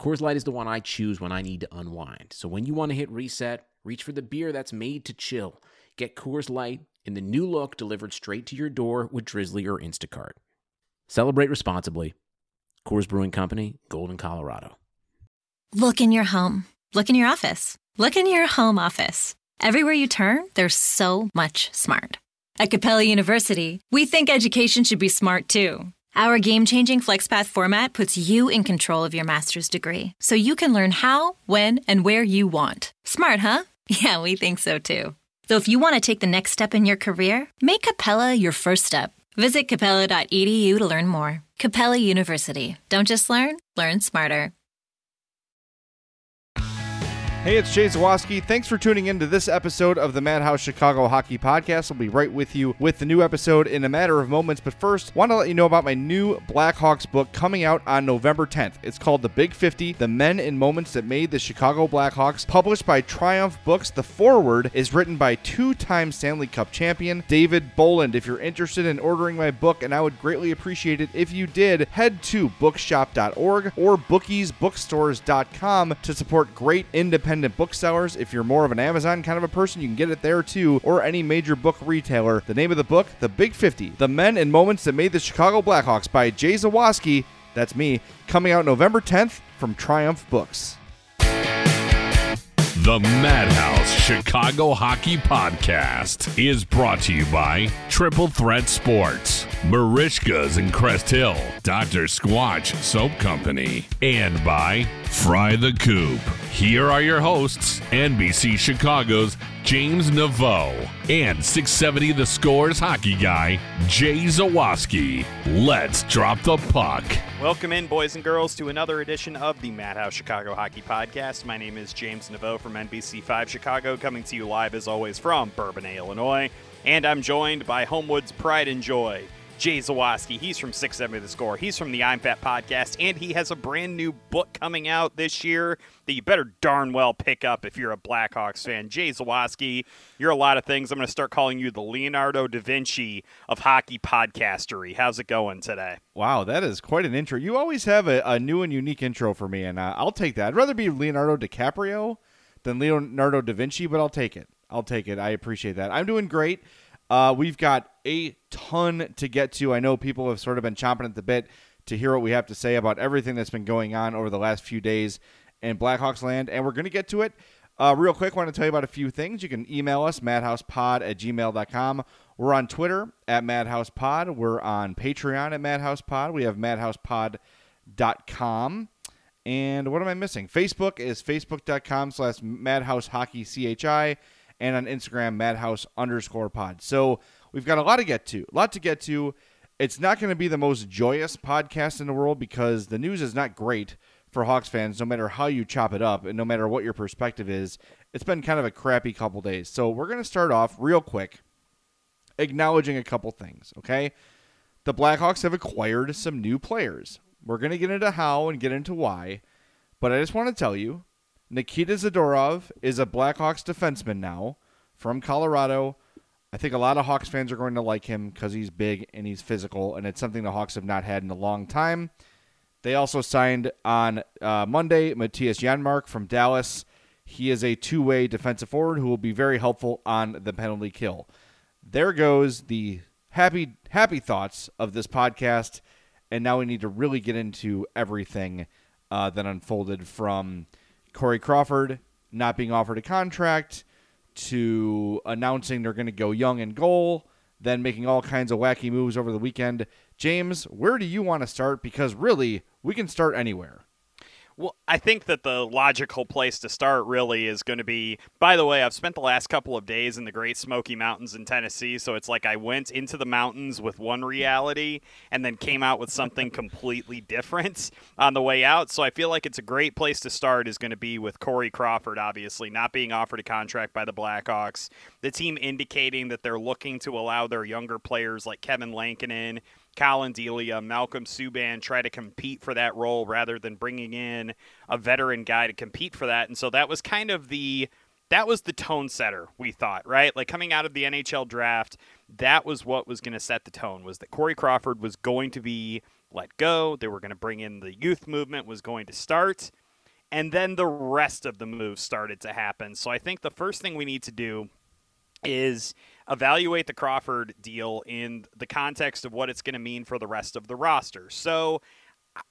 Coors Light is the one I choose when I need to unwind. So when you want to hit reset, reach for the beer that's made to chill. Get Coors Light in the new look delivered straight to your door with Drizly or Instacart. Celebrate responsibly. Coors Brewing Company, Golden, Colorado. Look in your home. Look in your office. Look in your home office. Everywhere you turn, there's so much smart. At Capella University, we think education should be smart too. Our game changing FlexPath format puts you in control of your master's degree, so you can learn how, when, and where you want. Smart, huh? Yeah, we think so too. So if you want to take the next step in your career, make Capella your first step. Visit capella.edu to learn more. Capella University. Don't just learn, learn smarter. Hey, it's Jay Zawaski. Thanks for tuning in to this episode of the Madhouse Chicago Hockey Podcast. I'll be right with you with the new episode in a matter of moments. But first, want to let you know about my new Blackhawks book coming out on November 10th. It's called The Big 50 The Men and Moments That Made the Chicago Blackhawks, published by Triumph Books. The foreword is written by two time Stanley Cup champion David Bolland. If you're interested in ordering my book, and I would greatly appreciate it if you did, head to bookshop.org or bookiesbookstores.com to support great independent booksellers. If you're more of an Amazon kind of a person, you can get it there too, or any major book retailer. The name of the book, The Big 50 The Men and Moments That Made the Chicago Blackhawks by Jay Zawaski. That's me, coming out November 10th from Triumph Books. The Madhouse Chicago Hockey Podcast is brought to you by Triple Threat Sports, Marishka's in Crest Hill, Dr. Squatch Soap Company, and by Fry the Coop. Here are your hosts, NBC Chicago's James Neveau and 670 The Scores hockey guy, Jay Zawaski. Let's drop the puck. Welcome in, boys and girls, to another edition of the Madhouse Chicago Hockey Podcast. My name is James Neveau from NBC5 Chicago, coming to you live as always from Bourbonnais, Illinois. And I'm joined by Homewood's Pride and Joy, Jay Zawaski. He's from 670 The Score. He's from the I'm Fat podcast, and he has a brand new book coming out this year that you better darn well pick up if you're a Blackhawks fan. Jay Zawaski, you're a lot of things. I'm going to start calling you the Leonardo da Vinci of hockey podcastery. How's it going today? Wow, that is quite an intro. You always have a, a new and unique intro for me, and uh, I'll take that. I'd rather be Leonardo DiCaprio than Leonardo da Vinci, but I'll take it. I'll take it. I appreciate that. I'm doing great. Uh, we've got a ton to get to. I know people have sort of been chomping at the bit to hear what we have to say about everything that's been going on over the last few days in Blackhawks land, and we're going to get to it. Uh, real quick, I want to tell you about a few things. You can email us, madhousepod at gmail.com. We're on Twitter at madhousepod. We're on Patreon at madhousepod. We have madhousepod.com. And what am I missing? Facebook is facebook.com slash madhousehockeychi and on Instagram, madhouse underscore pod. So we've got a lot to get to. A lot to get to. It's not going to be the most joyous podcast in the world because the news is not great for Hawks fans, no matter how you chop it up and no matter what your perspective is. It's been kind of a crappy couple days. So we're going to start off real quick acknowledging a couple things, okay? The Blackhawks have acquired some new players. We're going to get into how and get into why, but I just want to tell you Nikita Zadorov is a Blackhawks defenseman now from Colorado. I think a lot of Hawks fans are going to like him because he's big and he's physical, and it's something the Hawks have not had in a long time. They also signed on uh, Monday Mattias Janmark from Dallas. He is a two way defensive forward who will be very helpful on the penalty kill. There goes the happy happy thoughts of this podcast, and now we need to really get into everything uh, that unfolded from Corey Crawford not being offered a contract to announcing they're going to go young and goal, then making all kinds of wacky moves over the weekend. James, where do you want to start? Because really, we can start anywhere. Well, I think that the logical place to start really is going to be. By the way, I've spent the last couple of days in the Great Smoky Mountains in Tennessee, so it's like I went into the mountains with one reality and then came out with something completely different on the way out. So I feel like it's a great place to start is going to be with Corey Crawford, obviously not being offered a contract by the Blackhawks. The team indicating that they're looking to allow their younger players like Kevin Lankinen Collin Delia, Malcolm Subban try to compete for that role rather than bringing in a veteran guy to compete for that. And so that was kind of the that was the tone setter we thought right? Like coming out of the nhl draft that was what was going to set the tone was that corey crawford was going to be let go. They were going to bring in the youth movement was going to start. And then the rest of the moves started to happen. So i think the first thing we need to do is evaluate the Crawford deal in the context of what it's going to mean for the rest of the roster. So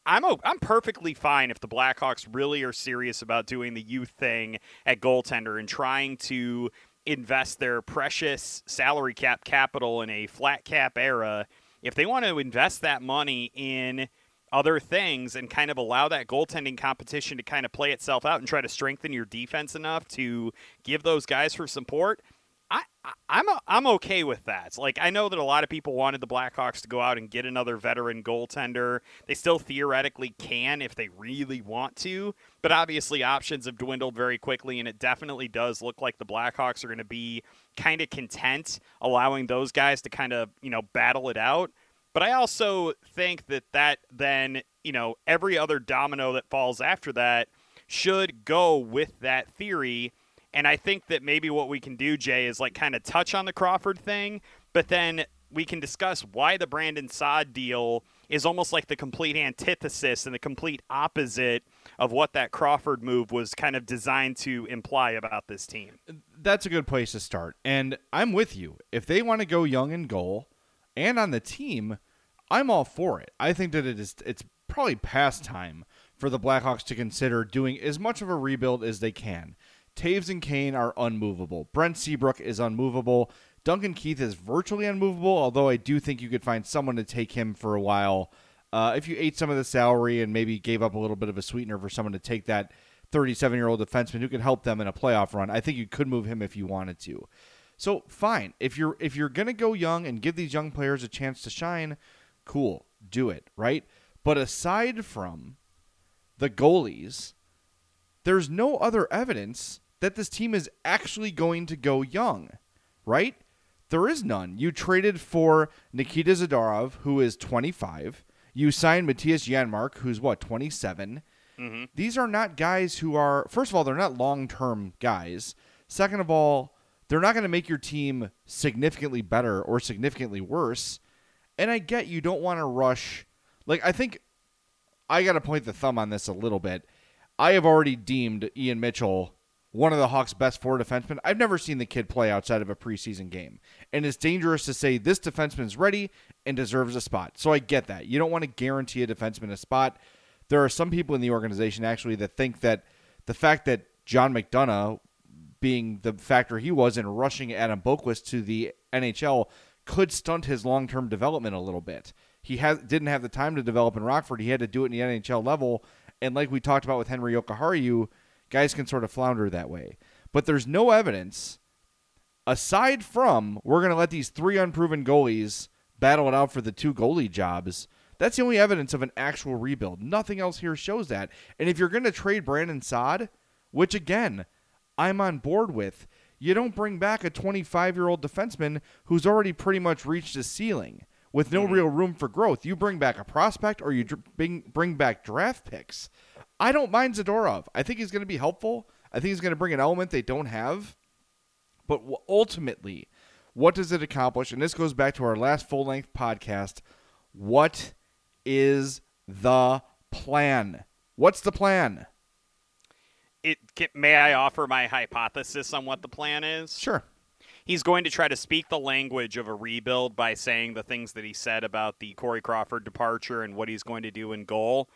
I'm a, I'm perfectly fine if the Blackhawks really are serious about doing the youth thing at goaltender and trying to invest their precious salary cap capital in a flat cap era. If they want to invest that money in other things and kind of allow that goaltending competition to kind of play itself out and try to strengthen your defense enough to give those guys for support – I, I'm a, I'm okay with that. Like I know that a lot of people wanted the Blackhawks to go out and get another veteran goaltender. They still theoretically can if they really want to, but obviously options have dwindled very quickly, and it definitely does look like the Blackhawks are going to be kind of content allowing those guys to kind of you know battle it out. But I also think that that then you know every other domino that falls after that should go with that theory and I think that maybe what we can do, Jay, is like kind of touch on the Crawford thing, but then we can discuss why the Brandon Saad deal is almost like the complete antithesis and the complete opposite of what that Crawford move was kind of designed to imply about this team. That's a good place to start. And I'm with you. If they want to go young and goal and on the team, I'm all for it. I think that it is it's probably past time for the Blackhawks to consider doing as much of a rebuild as they can. Toews and Kane are unmovable. Brent Seabrook is unmovable. Duncan Keith is virtually unmovable, although I do think you could find someone to take him for a while. Uh, if you ate some of the salary and maybe gave up a little bit of a sweetener for someone to take that 37 year old defenseman who could help them in a playoff run, I think you could move him if you wanted to. So fine, if you're if you're gonna go young and give these young players a chance to shine, cool, do it right. But aside from the goalies, there's no other evidence that this team is actually going to go young, right? There is none. You traded for Nikita Zadorov, who is 25. You signed Mattias Janmark, who's what, 27. Mm-hmm. These are not guys who are, first of all, they're not long term guys. Second of all, they're not going to make your team significantly better or significantly worse. And I get you don't want to rush. Like, I think I got to point the thumb on this a little bit. I have already deemed Ian Mitchell one of the Hawks' best four defensemen. I've never seen the kid play outside of a preseason game. And it's dangerous to say this defenseman's ready and deserves a spot. So I get that. You don't want to guarantee a defenseman a spot. There are some people in the organization actually that think that the fact that John McDonough, being the factor he was in rushing Adam Boqvist to the NHL, could stunt his long term development a little bit. He didn't have the time to develop in Rockford. He had to do it in the NHL level. And like we talked about with Henri Jokiharju, guys can sort of flounder that way. But there's no evidence aside from we're going to let these three unproven goalies battle it out for the two goalie jobs. That's the only evidence of an actual rebuild. Nothing else here shows that. And if you're going to trade Brandon Saad, which again, I'm on board with, you don't bring back a 25 year old defenseman who's already pretty much reached his ceiling with no mm-hmm. real room for growth. You bring back a prospect or you bring, bring back draft picks. I don't mind Zadorov. I think he's going to be helpful. I think he's going to bring an element they don't have. But ultimately, what does it accomplish? And this goes back to our last full length podcast. What is the plan? What's the plan? It may I offer my hypothesis on what the plan is? Sure. He's going to try to speak the language of a rebuild by saying the things that he said about the Corey Crawford departure and what he's going to do in goal.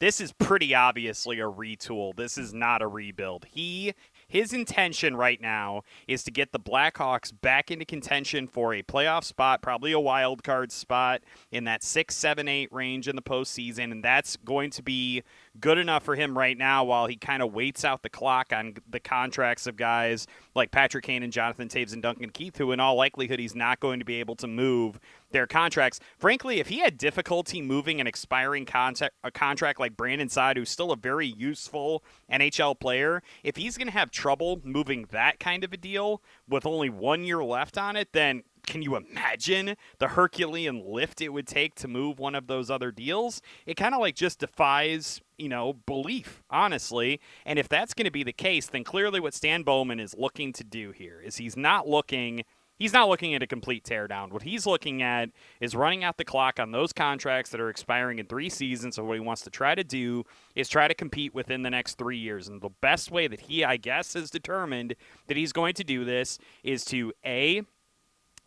This is pretty obviously a retool. This is not a rebuild. He his intention right now is to get the Blackhawks back into contention for a playoff spot, probably a wild card spot in that six, seven, eight range in the postseason, and that's going to be good enough for him right now while he kind of waits out the clock on the contracts of guys like Patrick Kane and Jonathan Toews and Duncan Keith, who in all likelihood he's not going to be able to move their contracts. Frankly, if he had difficulty moving an expiring contract, a contract like Brandon Saad, who's still a very useful NHL player, if he's going to have trouble moving that kind of a deal with only one year left on it, then can you imagine the Herculean lift it would take to move one of those other deals? It kind of like just defies, you know, belief, honestly. And if that's going to be the case, then clearly what Stan Bowman is looking to do here is he's not looking he's not looking at a complete teardown. What he's looking at is running out the clock on those contracts that are expiring in three seasons. So what he wants to try to do is try to compete within the next three years. And the best way that he, I guess, has determined that he's going to do this is to a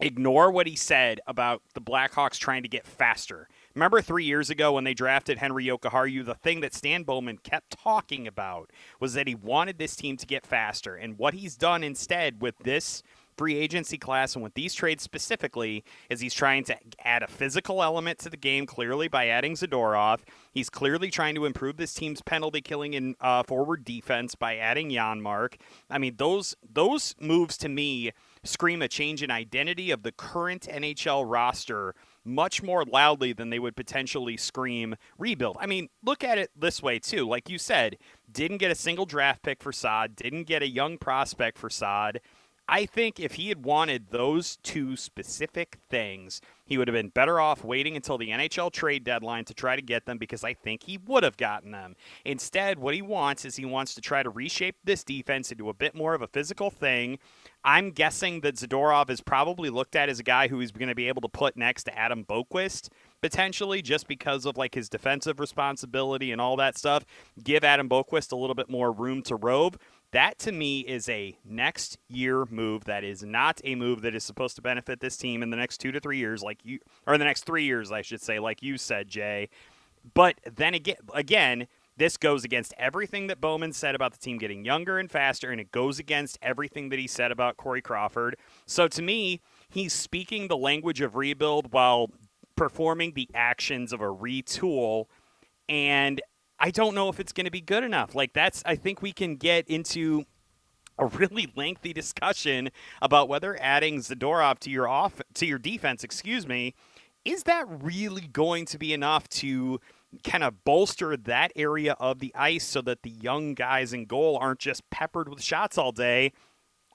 ignore what he said about the Blackhawks trying to get faster. Remember three years ago when they drafted Henri Jokiharju, the thing that Stan Bowman kept talking about was that he wanted this team to get faster. And what he's done instead with this free agency class and with these trades specifically is he's trying to add a physical element to the game clearly by adding Zadorov. He's clearly trying to improve this team's penalty killing and uh, forward defense by adding Janmark. I mean, those those moves to me scream a change in identity of the current NHL roster much more loudly than they would potentially scream rebuild. I mean, look at it this way, too. Like you said, didn't get a single draft pick for Saad, didn't get a young prospect for Saad. I think if he had wanted those two specific things, he would have been better off waiting until the NHL trade deadline to try to get them because I think he would have gotten them. Instead, what he wants is he wants to try to reshape this defense into a bit more of a physical thing. I'm guessing that Zadorov is probably looked at as a guy who he's going to be able to put next to Adam Boqvist potentially just because of like his defensive responsibility and all that stuff. Give Adam Boqvist a little bit more room to rove. That to me is a next year move. That is not a move that is supposed to benefit this team in the next two to three years, like you, or in the next three years, I should say, like you said, Jay. But then again, again, this goes against everything that Bowman said about the team getting younger and faster, and it goes against everything that he said about Corey Crawford. So to me, he's speaking the language of rebuild while performing the actions of a retool. And I don't know if it's going to be good enough. Like that's I think we can get into a really lengthy discussion about whether adding Zadorov to your off to your defense, excuse me, is that really going to be enough to kind of bolster that area of the ice so that the young guys in goal aren't just peppered with shots all day?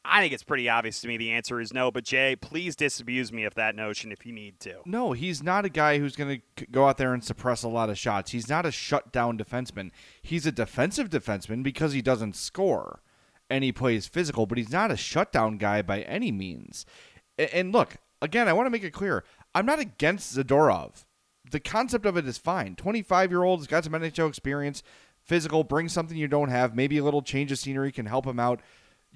I think it's pretty obvious to me the answer is no. But Jay, please disabuse me of that notion if you need to. No, he's not a guy who's going to go out there and suppress a lot of shots. He's not a shutdown defenseman. He's a defensive defenseman because he doesn't score and he plays physical, but he's not a shutdown guy by any means. And look, again, I want to make it clear I'm not against Zadorov. The concept of it is fine. 25 year old, has got some NHL experience, physical, brings something you don't have. Maybe a little change of scenery can help him out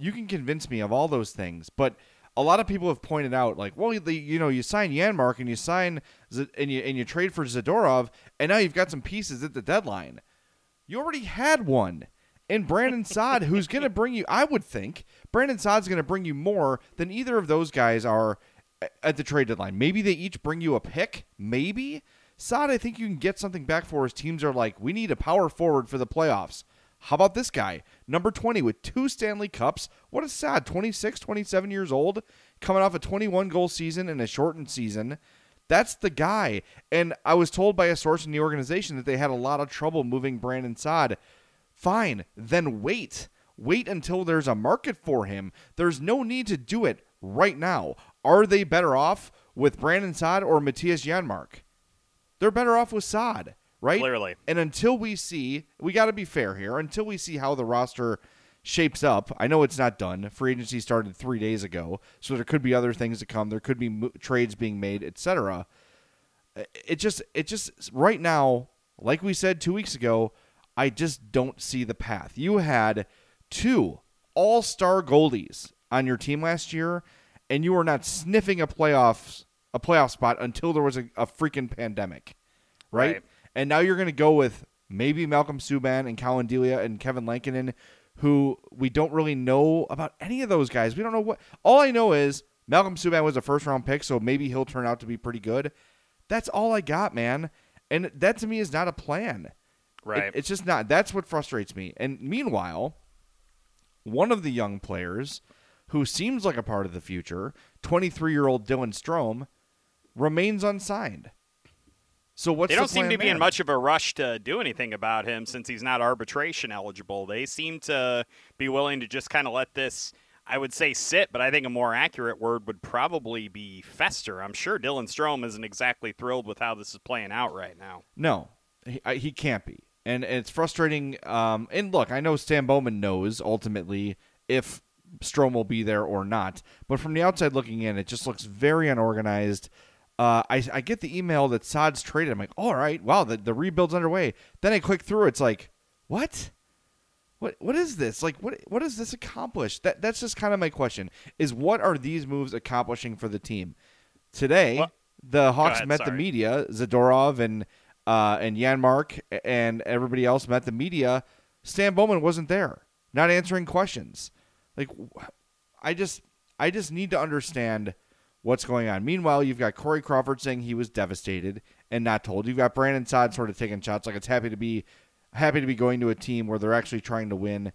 you can convince me of all those things, but a lot of people have pointed out, like, well, the, you know, you sign Janmark and you sign Z- and you and you trade for Zadorov, and now you've got some pieces at the deadline. You already had one, and Brandon Saad, who's going to bring you, I would think, Brandon Saad's going to bring you more than either of those guys are at the trade deadline. Maybe they each bring you a pick, maybe. Saad, I think you can get something back for his teams are like, we need a power forward for the playoffs. How about this guy? Number 20 with two Stanley Cups. What a sad 26, 27 years old, coming off a 21 goal season and a shortened season. That's the guy. And I was told by a source in the organization that they had a lot of trouble moving Brandon Saad. Fine, then wait. Wait until there's a market for him. There's no need to do it right now. Are they better off with Brandon Saad or Mattias Janmark? They're better off with Saad right? Clearly. And until we see, we got to be fair here. Until we see how the roster shapes up. I know it's not done. Free agency started three days ago, so there could be other things to come. There could be mo- trades being made, etc. It just, it just right now, like we said two weeks ago, I just don't see the path. You had two all-star goalies on your team last year, and you were not sniffing a playoffs a playoff spot until there was a, a freaking pandemic, right? Right. And now you're going to go with maybe Malcolm Subban and Collin Delia and Kevin Lankinen, who we don't really know about any of those guys. We don't know what. All I know is Malcolm Subban was a first round pick, so maybe he'll turn out to be pretty good. That's all I got, man. And that to me is not a plan. It- Right. it's just not. That's what frustrates me. And meanwhile, one of the young players who seems like a part of the future, 23 year old Dylan Strome, remains unsigned. So what's they don't seem plan to be in much of a rush to do anything about him since he's not arbitration eligible. They seem to be willing to just kind of let this, I would say, sit, but I think a more accurate word would probably be fester. I'm sure Dylan Strome isn't exactly thrilled with how this is playing out right now. No, he, he can't be, and, and it's frustrating. Um, and look, I know Stan Bowman knows ultimately if Strome will be there or not, but from the outside looking in, it just looks very unorganized. Uh, I, I get the email that Saad's traded. I'm like, all right, wow, the, the rebuild's underway. Then I click through, it's like, what? What what is this? Like what what does this accomplish? That that's just kind of my question. Is what are these moves accomplishing for the team? Today, the Hawks ahead, met the media, Zadorov and uh, and Janmark and everybody else met the media. Stan Bowman wasn't there, not answering questions. Like I just I just need to understand what's going on. Meanwhile, you've got Corey Crawford saying he was devastated and not told. You've got Brandon Saad sort of taking shots like it's happy to be happy to be going to a team where they're actually trying to win.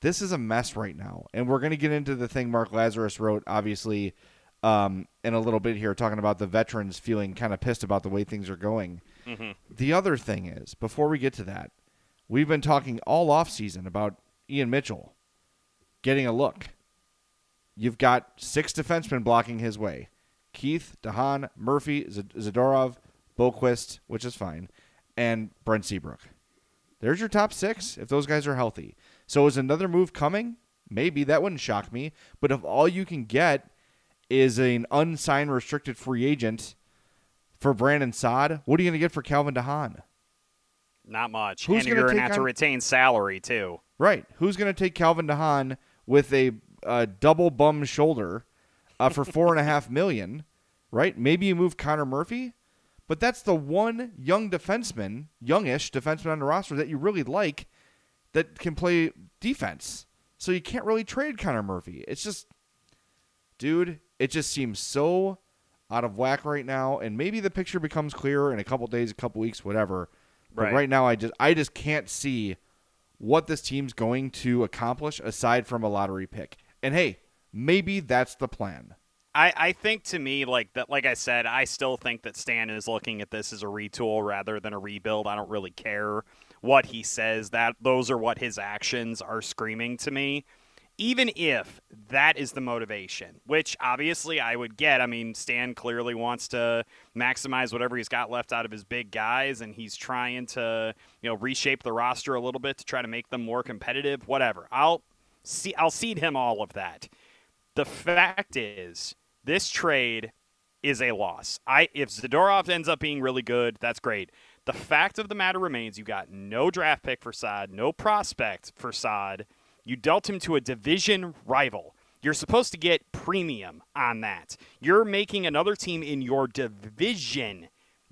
This is a mess right now, and we're going to get into the thing Mark Lazerus wrote, obviously, um, in a little bit here, talking about the veterans feeling kind of pissed about the way things are going. The other thing is, before we get to that, we've been talking all off season about Ian Mitchell getting a look. You've got six defensemen blocking his way: Keith, de Haan, Murphy, Zadorov, Boqvist, which is fine, and Brent Seabrook. There's your top six if those guys are healthy. So is another move coming? Maybe that wouldn't shock me. But if all you can get is an unsigned restricted free agent for Brandon Saad, what are you going to get for Calvin de Haan? Not much. Who's and you're going to have to retain salary, too. Right. Who's going to take Calvin de Haan with a, uh double bum shoulder uh, for four and a half million? Right. Maybe you move Connor Murphy, but that's the one young defenseman, youngish defenseman on the roster that you really like that can play defense. So you can't really trade Connor Murphy. It's just, dude, it just seems so out of whack right now. And maybe the picture becomes clearer in a couple days, a couple weeks, whatever. But Right. right now, I just, I just can't see what this team's going to accomplish aside from a lottery pick. And hey, maybe that's the plan. I, I think to me like that like I said I still think that Stan is looking at this as a retool rather than a rebuild. I don't really care what he says. That those are what his actions are screaming to me. Even if that is the motivation, which obviously I would get. I mean, Stan clearly wants to maximize whatever he's got left out of his big guys and he's trying to, you know, reshape the roster a little bit to try to make them more competitive, whatever. I'll see I'll cede him all of that. The fact is, this trade is a loss. I if Zadorov ends up being really good, that's great. The fact of the matter remains you got no draft pick for Saad, no prospect for Saad. You dealt him to a division rival. You're supposed to get premium on that. You're making another team in your division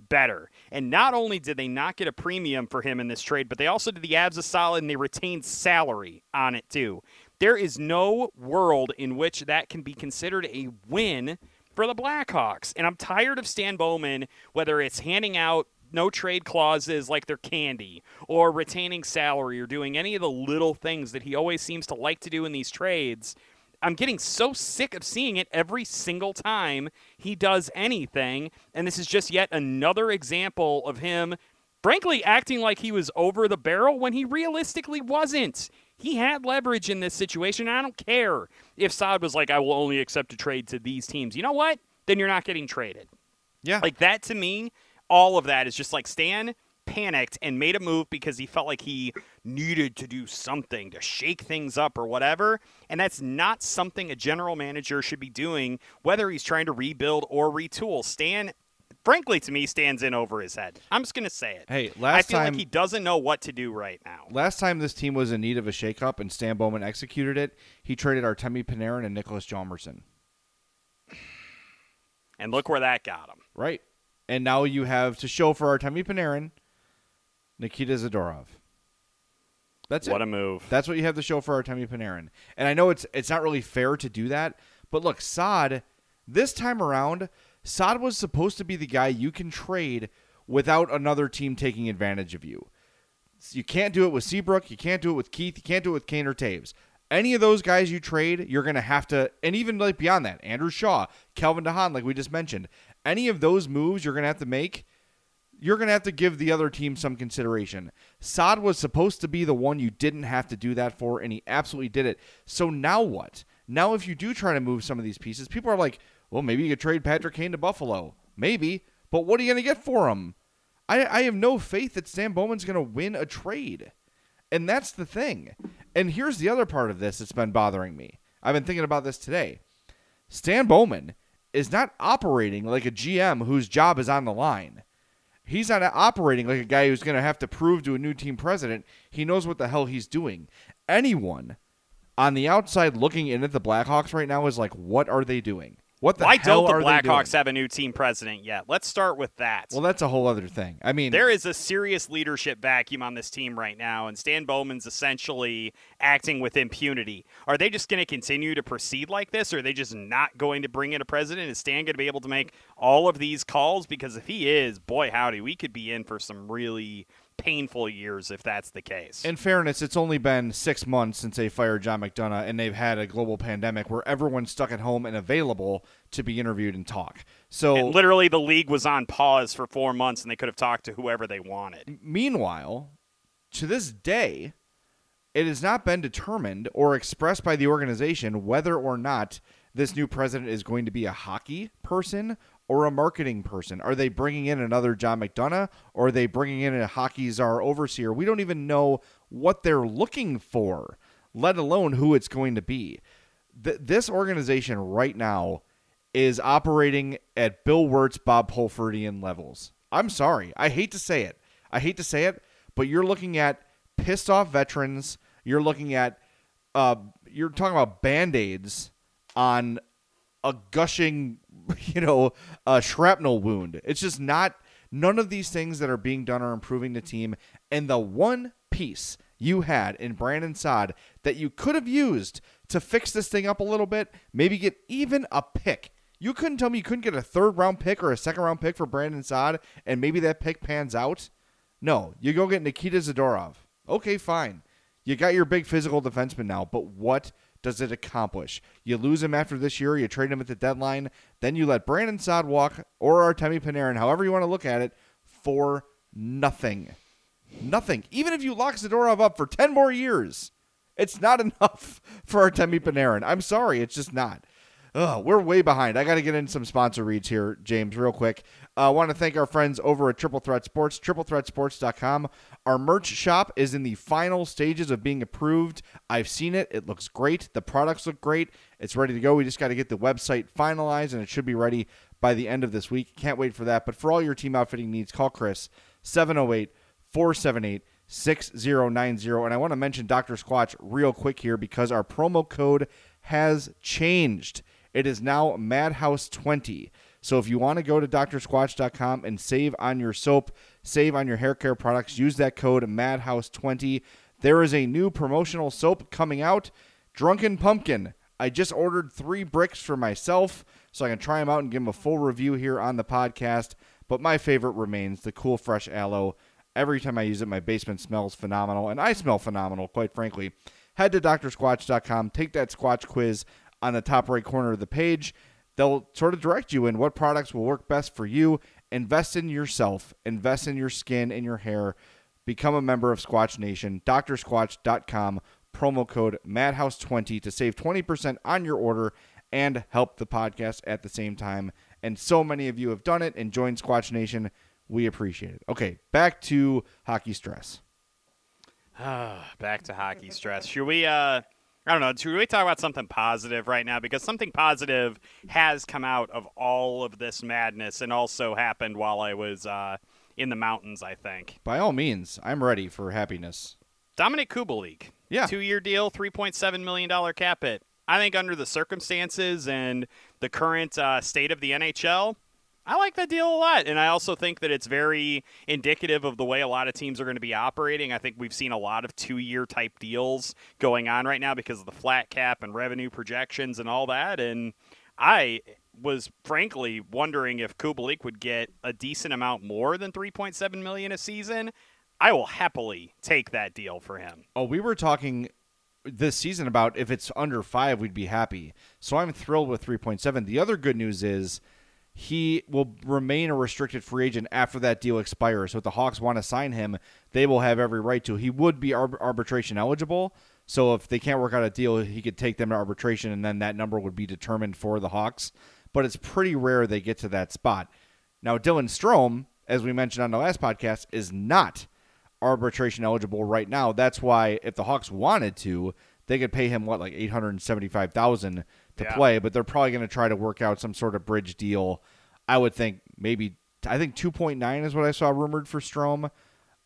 better. And not only did they not get a premium for him in this trade, but they also did the Abs a solid and they retained salary on it too. There is no world in which that can be considered a win for the Blackhawks. And I'm tired of Stan Bowman, whether it's handing out no trade clauses like they're candy or retaining salary or doing any of the little things that he always seems to like to do in these trades. I'm getting so sick of seeing it every single time he does anything. And this is just yet another example of him, frankly, acting like he was over the barrel when he realistically wasn't. He had leverage in this situation. And I don't care if Saad was like, I will only accept a trade to these teams. You know what? Then you're not getting traded. Yeah. Like that to me, all of that is just like Stan, panicked and made a move because he felt like he needed to do something to shake things up or whatever. And that's not something a general manager should be doing, whether he's trying to rebuild or retool. Stan frankly, to me, Stan's in over his head. I'm just going to say it. Hey, last I feel time like he doesn't know what to do right now. last time this team was in need of a shakeup and Stan Bowman executed it, he traded Artemi Panarin and Niklas Hjalmarsson. And look where that got him. Right. And now you have to show for Artemi Panarin, Nikita Zadorov. That's What it. a move. That's what you have to show for Artemi Panarin. And I know it's it's not really fair to do that, but look, Saad, this time around, Saad was supposed to be the guy you can trade without another team taking advantage of you. You can't do it with Seabrook, you can't do it with Keith, you can't do it with Kane or Toews. Any of those guys you trade, you're gonna have to and even like beyond that, Andrew Shaw, Calvin de Haan, like we just mentioned, any of those moves you're gonna have to make you're going to have to give the other team some consideration. Saad was supposed to be the one you didn't have to do that for, and he absolutely did it. So now what? Now, if you do try to move some of these pieces, people are like, well, maybe you could trade Patrick Kane to Buffalo. Maybe. But what are you going to get for him? I, I have no faith that Stan Bowman's going to win a trade. And that's the thing. And here's the other part of this that's been bothering me. I've been thinking about this today. Stan Bowman is not operating like a GM whose job is on the line. He's not operating like a guy who's going to have to prove to a new team president he knows what the hell he's doing. Anyone on the outside looking in at the Blackhawks right now is like, what are they doing? What the Why hell don't the? Blackhawks have a new team president yet? Let's start with that. Well, that's a whole other thing. I mean, there is a serious leadership vacuum on this team right now, and Stan Bowman's essentially acting with impunity. Are they just going to continue to proceed like this, or are they just not going to bring in a president? Is Stan going to be able to make all of these calls? Because if he is, boy, howdy, we could be in for some really painful years if that's the case. In fairness, it's only been six months since they fired John McDonough, and they've had a global pandemic where everyone's stuck at home and available to be interviewed and talk. So, and literally, the league was on pause for four months, and they could have talked to whoever they wanted. meanwhile, to this day, it has not been determined or expressed by the organization whether or not this new president is going to be a hockey person or a marketing person. Are they bringing in another John McDonough or are they bringing in a hockey czar overseer? We don't even know what they're looking for, let alone who it's going to be. Th- this organization right now is operating at Bill Wirtz, Bob Pulfordian levels. I'm sorry. I hate to say it. I hate to say it, but you're looking at pissed off veterans. You're looking at, uh, you're talking about band aids on a gushing, you know, a shrapnel wound. It's just not, none of these things that are being done are improving the team. And the one piece you had in Brandon Saad that you could have used to fix this thing up a little bit, maybe get even a pick. You couldn't tell me you couldn't get a third round pick or a second round pick for Brandon Saad and maybe that pick pans out. No, you go get Nikita Zadorov. Okay, fine. You got your big physical defenseman now, but what does it accomplish? You lose him after this year, you trade him at the deadline, then you let Brandon Saad walk or Artemi Panarin, however you want to look at it, for nothing. Nothing. Even if you lock Zadorov up for 10 more years, it's not enough for Artemi Panarin. I'm sorry, it's just not. Ugh, we're way behind. I got to get in some sponsor reads here, James, real quick. I uh, want to thank our friends over at Triple Threat Sports, triplethreatsports.com. Our merch shop is in the final stages of being approved. I've seen it. It looks great. The products look great. It's ready to go. We just got to get the website finalized, and it should be ready by the end of this week. Can't wait for that. But for all your team outfitting needs, call Chris, 708 478 6090. And I want to mention Dr. Squatch real quick here because our promo code has changed. It is now Madhouse20. So if you want to go to drsquatch.com and save on your soap, save on your hair care products, use that code Madhouse20. There is a new promotional soap coming out, Drunken Pumpkin. I just ordered three bricks for myself so I can try them out and give them a full review here on the podcast. But my favorite remains the Cool Fresh Aloe. Every time I use it, my basement smells phenomenal, and I smell phenomenal, quite frankly. Head to drsquatch.com, take that Squatch quiz on the top right corner of the page. They'll sort of direct you in what products will work best for you. Invest in yourself, invest in your skin and your hair. Become a member of Squatch Nation. DrSquatch.com, promo code MadHouse20 to save 20% on your order and help the podcast at the same time. And so many of you have done it and joined Squatch Nation. We appreciate it. Okay, back to hockey stress. Back to hockey stress. Should we? Uh, I don't know. Should we talk about something positive right now? Because something positive has come out of all of this madness, and also happened while I was uh, in the mountains. I think. By all means, I'm ready for happiness. Dominik Kubalik. Yeah. Two-year deal, three point seven million dollar cap hit. I think under the circumstances and the current uh, state of the NHL, I like that deal a lot. And I also think that it's very indicative of the way a lot of teams are going to be operating. I think we've seen a lot of two year type deals going on right now because of the flat cap and revenue projections and all that. And I was frankly wondering if Kubalik would get a decent amount more than 3.7 million a season. I will happily take that deal for him. Oh, we were talking this season about if it's under five, we'd be happy. So I'm thrilled with 3.7. The other good news is he will remain a restricted free agent after that deal expires. So if the Hawks want to sign him, they will have every right to. He would be arb- arbitration eligible. So if they can't work out a deal, he could take them to arbitration, and then that number would be determined for the Hawks. But it's pretty rare they get to that spot. Now, Dylan Strome, as we mentioned on the last podcast, is not arbitration eligible right now. That's why if the Hawks wanted to, they could pay him what like eight hundred seventy-five thousand to Yeah. play. But they're probably going to try to work out some sort of bridge deal. I would think maybe I think two point nine is what I saw rumored for Strome.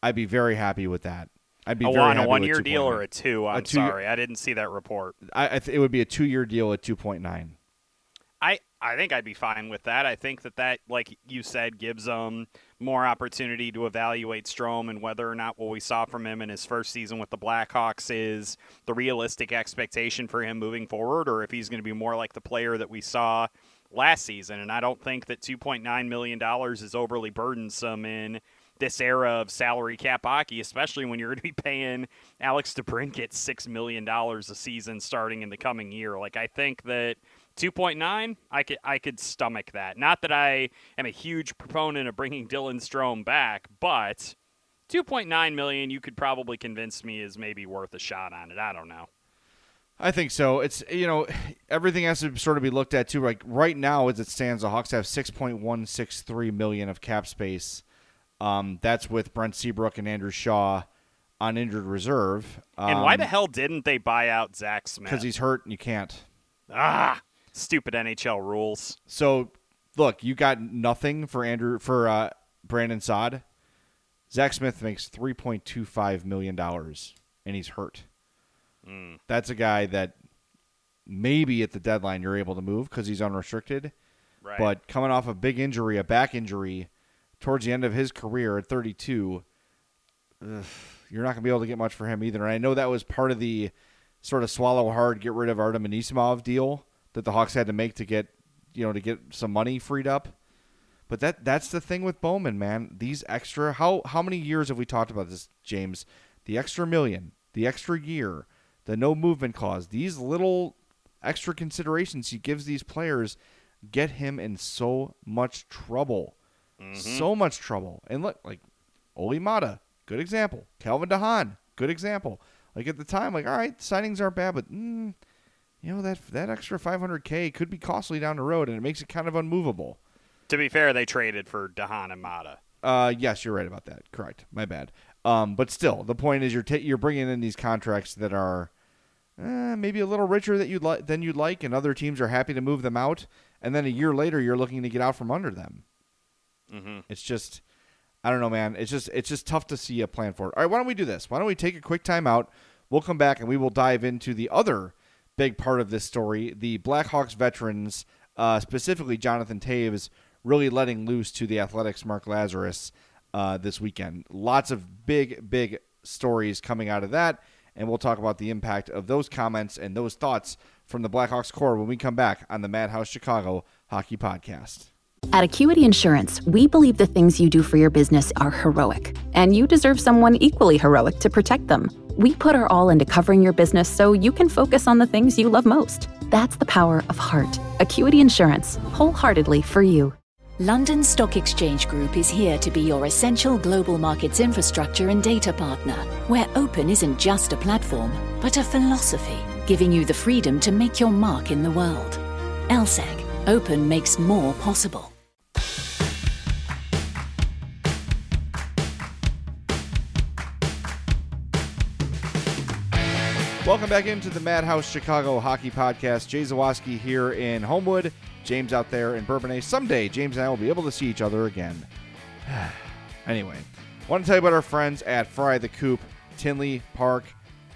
I'd be very happy with that. I'd be A very one, a one-year deal or a two? I'm two- sorry, I didn't see that report. I, I th- it would be a two-year deal at two point nine. I I think I'd be fine with that. I think that that, like you said, gives them more opportunity to evaluate Strome and whether or not what we saw from him in his first season with the Blackhawks is the realistic expectation for him moving forward, or if he's going to be more like the player that we saw last season. And I don't think that 2.9 million dollars is overly burdensome in this era of salary cap hockey, especially when you're going to be paying Alex DeBrincat six million dollars a season starting in the coming year. Like I think that 2.9, I could I could stomach that. Not that I am a huge proponent of bringing Dylan Strome back, but 2.9 million, you could probably convince me is maybe worth a shot on it. I don't know. I think so. It's you know everything has to sort of be looked at too. Like right now, as it stands, the Hawks have six point one six three million of cap space. Um, that's with Brent Seabrook and Andrew Shaw on injured reserve. and why the hell didn't they buy out Zack Smith? Because he's hurt and you can't. ah stupid NHL rules. So look, you got nothing for Andrew for uh, Brandon Saad. Zack Smith makes three point two five million dollars, and he's hurt. That's a guy that maybe at the deadline you're able to move because he's unrestricted. Right. But coming off a big injury, a back injury, towards the end of his career at 32, ugh, you're not going to be able to get much for him either. And I know that was part of the sort of swallow hard, get rid of Artem Anisimov deal that the Hawks had to make to get, you know, to get some money freed up. But that that's the thing with Bowman, man. These extra how how many years have we talked about this, James? The extra million, the extra year, the no movement clause. These little extra considerations he gives these players get him in so much trouble. So much trouble. And look, like Olli Maatta, good example. Calvin de Haan, good example. Like at the time, like all right, signings aren't bad, but mm, you know that that extra 500k could be costly down the road, and it makes it kind of unmovable. To be fair, they traded for de Haan and Maatta. Uh, yes, you're right about that. Correct. My bad. Um, but still, the point is you're ta- you're bringing in these contracts that are eh, maybe a little richer that you'd like than you'd like, and other teams are happy to move them out, and then a year later you're looking to get out from under them. Mm-hmm. It's just, I don't know, man. It's just it's just tough to see a plan for it. All right, why don't we do this? Why don't we take a quick time out? We'll come back and we will dive into the other big part of this story: the Blackhawks veterans, uh, specifically Jonathan Toews, really letting loose to the Athletics' Mark Lazerus uh, this weekend. Lots of big, big stories coming out of that, and we'll talk about the impact of those comments and those thoughts from the Blackhawks core when we come back on the Madhouse Chicago Hockey Podcast. At Acuity Insurance, we believe the things you do for your business are heroic, and you deserve someone equally heroic to protect them. We put our all into covering your business so you can focus on the things you love most. That's the power of heart. Acuity Insurance, wholeheartedly for you. London Stock Exchange Group is here to be your essential global markets infrastructure and data partner, where open isn't just a platform, but a philosophy, giving you the freedom to make your mark in the world. LSEG, open makes more possible. Welcome back into the Madhouse Chicago Hockey Podcast. Jay Zawaski here in Homewood, James out there in Bourbonnais. Someday, James and I will be able to see each other again. anyway, want to tell you about our friends at Fry the Coop, Tinley Park,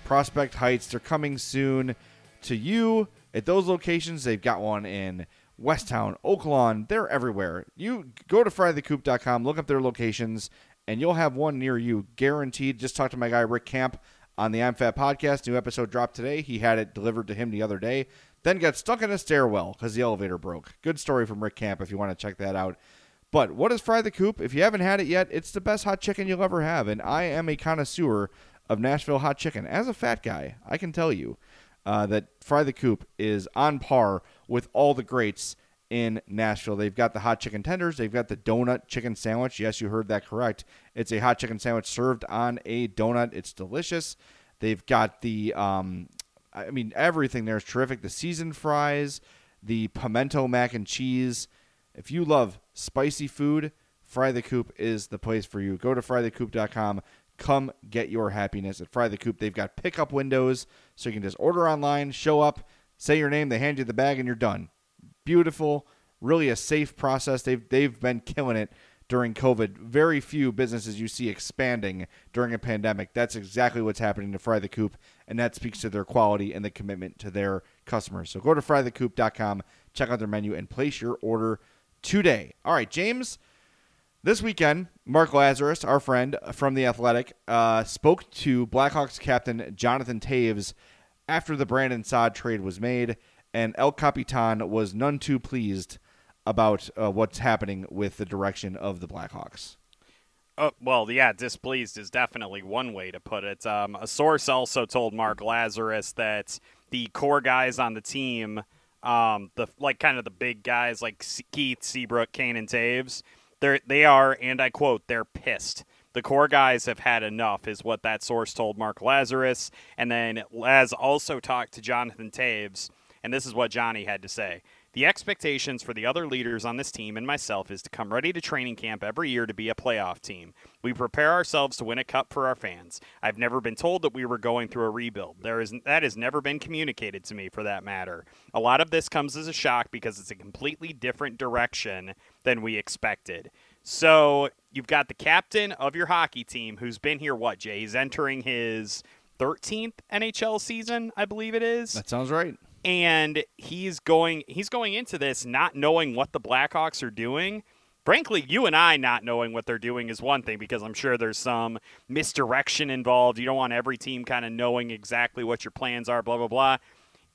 Prospect Heights. They're coming soon to you at those locations. They've got one in Westtown, Oaklawn. They're everywhere. You go to frythecoop.com, look up their locations, and you'll have one near you guaranteed. Just talk to my guy Rick Camp on the I'm Fat podcast. New episode dropped today. He had it delivered to him the other day. Then got stuck in a stairwell because the elevator broke. Good story from Rick Camp if you want to check that out. But what is Fry the Coop? If you haven't had it yet, it's the best hot chicken you'll ever have. And I am a connoisseur of Nashville hot chicken. As a fat guy, I can tell you uh, that Fry the Coop is on par with all the greats in Nashville. They've got the hot chicken tenders. They've got the donut chicken sandwich. Yes, you heard that correct. It's a hot chicken sandwich served on a donut. It's delicious. They've got the, um, I mean, everything there is terrific. The seasoned fries, the pimento mac and cheese. If you love spicy food, Fry the Coop is the place for you. Go to frythecoop.com. Come get your happiness at Fry the Coop. They've got pickup windows, so you can just order online, show up, say your name, they hand you the bag, and you're done beautiful, really a safe process. They've they've been killing it during COVID. Very few businesses you see expanding during a pandemic. That's exactly what's happening to Fry the Coop, and that speaks to their quality and the commitment to their customers. So go to frythecoop.com, check out their menu, and place your order today. All right, James. This weekend, Mark Lazerus, our friend from The Athletic, uh, spoke to Blackhawks captain Jonathan Toews after the Brandon Saad trade was made and El Capitan was none too pleased about uh, what's happening with the direction of the Blackhawks. Uh, well, yeah, displeased is definitely one way to put it. Um, a source also told Mark Lazerus that the core guys on the team, um, the like kind of the big guys like Keith, Seabrook, Kane, and Toews, they they are, and I quote, they're pissed. The core guys have had enough, is what that source told Mark Lazerus. And then Laz also talked to Jonathan Toews and this is what Johnny had to say. The expectations for the other leaders on this team and myself is to come ready to training camp every year to be a playoff team. We prepare ourselves to win a cup for our fans. I've never been told that we were going through a rebuild. There is that has never been communicated to me for that matter. A lot of this comes as a shock because it's a completely different direction than we expected. So, you've got the captain of your hockey team who's been here what, Jay? He's entering his 13th NHL season, I believe it is. That sounds right and he's going he's going into this not knowing what the Blackhawks are doing. Frankly, you and I not knowing what they're doing is one thing because I'm sure there's some misdirection involved. You don't want every team kind of knowing exactly what your plans are, blah blah blah.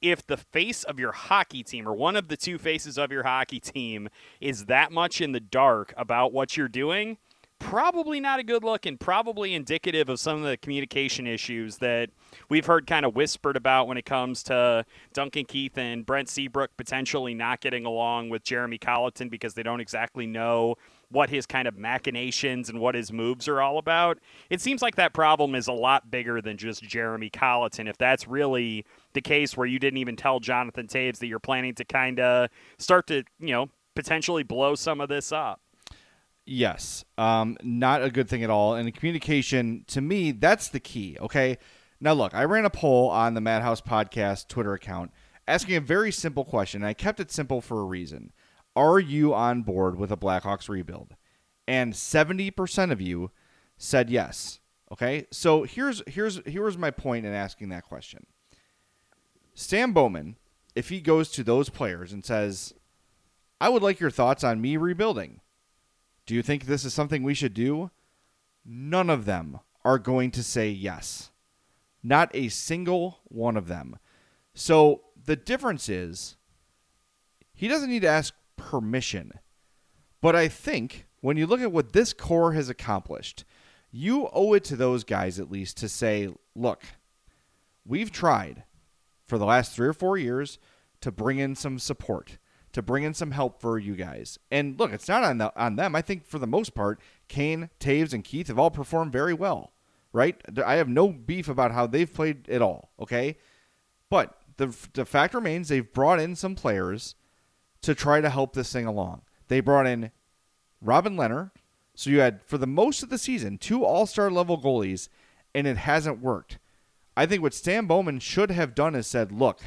If the face of your hockey team or one of the two faces of your hockey team is that much in the dark about what you're doing, probably not a good look and probably indicative of some of the communication issues that we've heard kind of whispered about when it comes to Duncan Keith and Brent Seabrook potentially not getting along with Jeremy Colliton because they don't exactly know what his kind of machinations and what his moves are all about. It seems like that problem is a lot bigger than just Jeremy Colliton. If that's really the case where you didn't even tell Jonathan Toews that you're planning to kind of start to, you know, potentially blow some of this up. Yes, um, not a good thing at all. And communication, to me, that's the key. Okay. Now, look, I ran a poll on the Madhouse Podcast Twitter account asking a very simple question. And I kept it simple for a reason. Are you on board with a Blackhawks rebuild? And 70% of you said yes. Okay? So here's here's here's my point in asking that question. Stan Bowman, if he goes to those players and says, I would like your thoughts on me rebuilding. Do you think this is something we should do? None of them are going to say yes. Not a single one of them. So the difference is he doesn't need to ask permission. But I think when you look at what this core has accomplished, you owe it to those guys at least to say, look, we've tried for the last three or four years to bring in some support to bring in some help for you guys. And look, it's not on the, on them. I think for the most part, Kane, Toews, and Keith have all performed very well. Right? I have no beef about how they've played at all. Okay, but the the fact remains they've brought in some players to try to help this thing along. They brought in Robin Lehner, so you had for the most of the season two All Star level goalies, and it hasn't worked. I think what Stan Bowman should have done is said, look,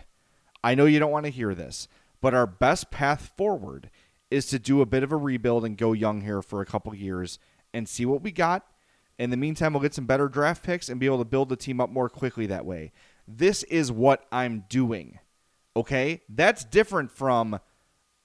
I know you don't want to hear this, but our best path forward is to do a bit of a rebuild and go young here for a couple years and see what we got. In the meantime, we'll get some better draft picks and be able to build the team up more quickly that way. This is what I'm doing. Okay? That's different from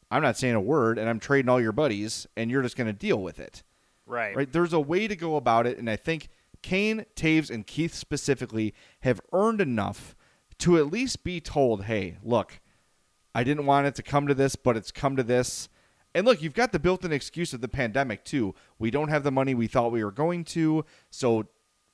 I'm not saying a word and I'm trading all your buddies and you're just going to deal with it. Right. Right? There's a way to go about it and I think Kane, Toews and Keith specifically have earned enough to at least be told, "Hey, look, I didn't want it to come to this, but it's come to this." And look, you've got the built-in excuse of the pandemic too. We don't have the money we thought we were going to, so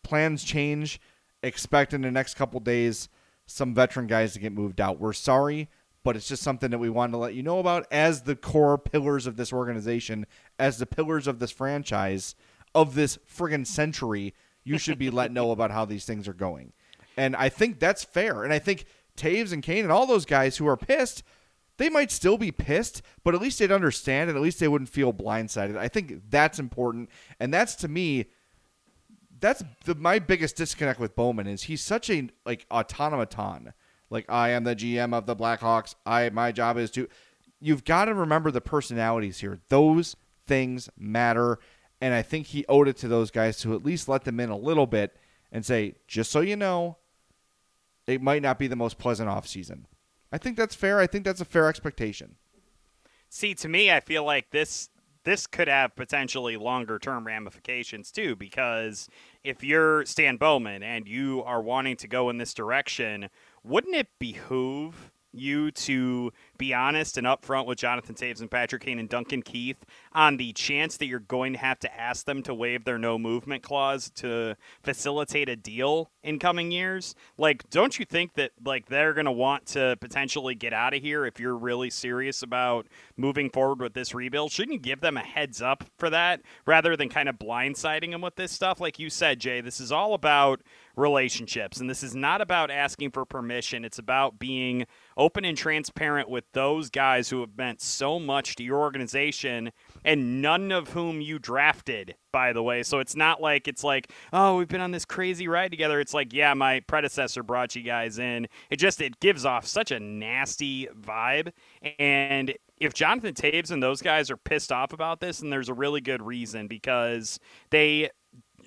plans change. Expect in the next couple days some veteran guys to get moved out. We're sorry, but it's just something that we wanted to let you know about as the core pillars of this organization, as the pillars of this franchise, of this friggin' century. You should be let know about how these things are going. And I think that's fair. And I think Toews and Kane and all those guys who are pissed, they might still be pissed, but at least they'd understand and at least they wouldn't feel blindsided. I think that's important. And that's to me, that's the, my biggest disconnect with Bowman is he's such a like automaton. Like I am the GM of the Blackhawks. I my job is to. You've got to remember the personalities here. Those things matter, and I think he owed it to those guys to at least let them in a little bit and say, just so you know, it might not be the most pleasant off season. I think that's fair. I think that's a fair expectation. See, to me, I feel like this this could have potentially longer term ramifications too, because if you're Stan Bowman and you are wanting to go in this direction, wouldn't it behoove you to be honest and upfront with Jonathan Toews and Patrick Kane and Duncan Keith on the chance that you're going to have to ask them to waive their no movement clause to facilitate a deal in coming years. Like, don't you think that like they're going to want to potentially get out of here if you're really serious about moving forward with this rebuild? Shouldn't you give them a heads up for that rather than kind of blindsiding them with this stuff? Like you said, Jay, this is all about relationships and this is not about asking for permission. It's about being open and transparent with those guys who have meant so much to your organization and none of whom you drafted by the way. So it's not like it's like oh we've been on this crazy ride together. It's like yeah my predecessor brought you guys in. It just it gives off such a nasty vibe. And if Jonathan Toews and those guys are pissed off about this, and there's a really good reason because they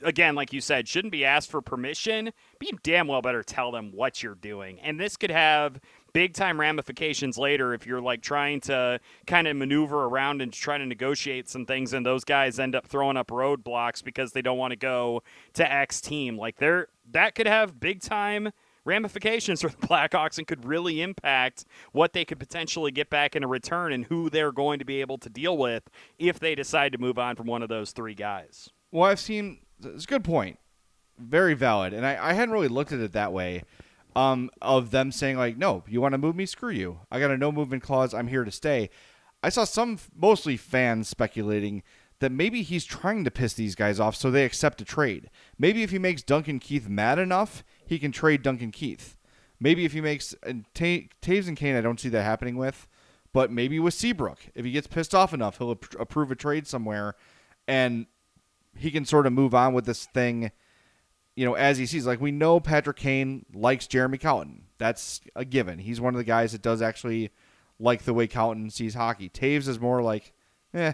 again, like you said, shouldn't be asked for permission, but you damn well better tell them what you're doing. And this could have big time ramifications later if you're like trying to kind of maneuver around and try to negotiate some things and those guys end up throwing up roadblocks because they don't want to go to X team. Like they're that could have big time ramifications for the Blackhawks and could really impact what they could potentially get back in a return and who they're going to be able to deal with if they decide to move on from one of those three guys. Well, I've seen it's a good point, very valid, and I, I hadn't really looked at it that way. Um, of them saying like, no, you want to move me? Screw you. I got a no movement clause. I'm here to stay. I saw some mostly fans speculating that maybe he's trying to piss these guys off so they accept a trade. Maybe if he makes Duncan Keith mad enough, he can trade Duncan Keith. Maybe if he makes and T- Toews and Kane, I don't see that happening with, but maybe with Seabrook, if he gets pissed off enough, he'll ap- approve a trade somewhere, and he can sort of move on with this thing. You know, as he sees, like we know Patrick Kane likes Jeremy Colliton. That's a given. He's one of the guys that does actually like the way Colliton sees hockey. Toews is more like, eh,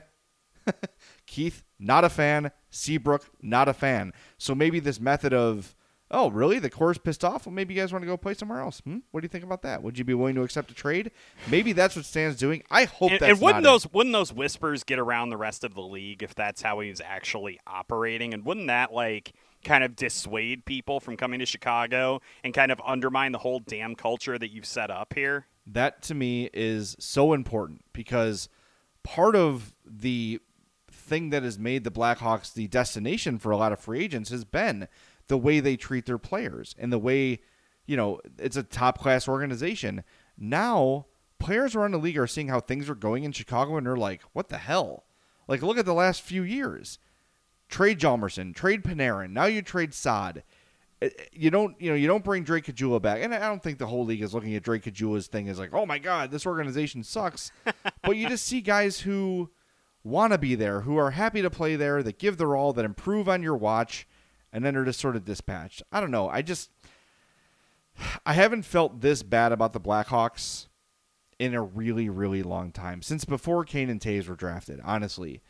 Keith, not a fan. Seabrook, not a fan. So maybe this method of, oh, really? The core's pissed off? Well, maybe you guys want to go play somewhere else. Hmm? What do you think about that? Would you be willing to accept a trade? Maybe that's what Stan's doing. I hope and, that's and wouldn't those it. wouldn't those whispers get around the rest of the league if that's how he's actually operating? And wouldn't that like kind of dissuade people from coming to Chicago and kind of undermine the whole damn culture that you've set up here? That to me is so important because part of the thing that has made the Blackhawks the destination for a lot of free agents has been the way they treat their players and the way, you know, it's a top class organization. Now, players around the league are seeing how things are going in Chicago and they're like, what the hell? Like, look at the last few years. Trade Hjalmarsson, trade Panarin. Now you trade Saad. Uh, You don't, you know, you don't bring Drake Caggiula back, and I don't think the whole league is looking at Drake Caggiula's thing as like, oh my god, this organization sucks. but you just see guys who want to be there, who are happy to play there, that give their all, that improve on your watch, and then are just sort of dispatched. I don't know. I just I haven't felt this bad about the Blackhawks in a really, really long time since before Kane and Toews were drafted. Honestly,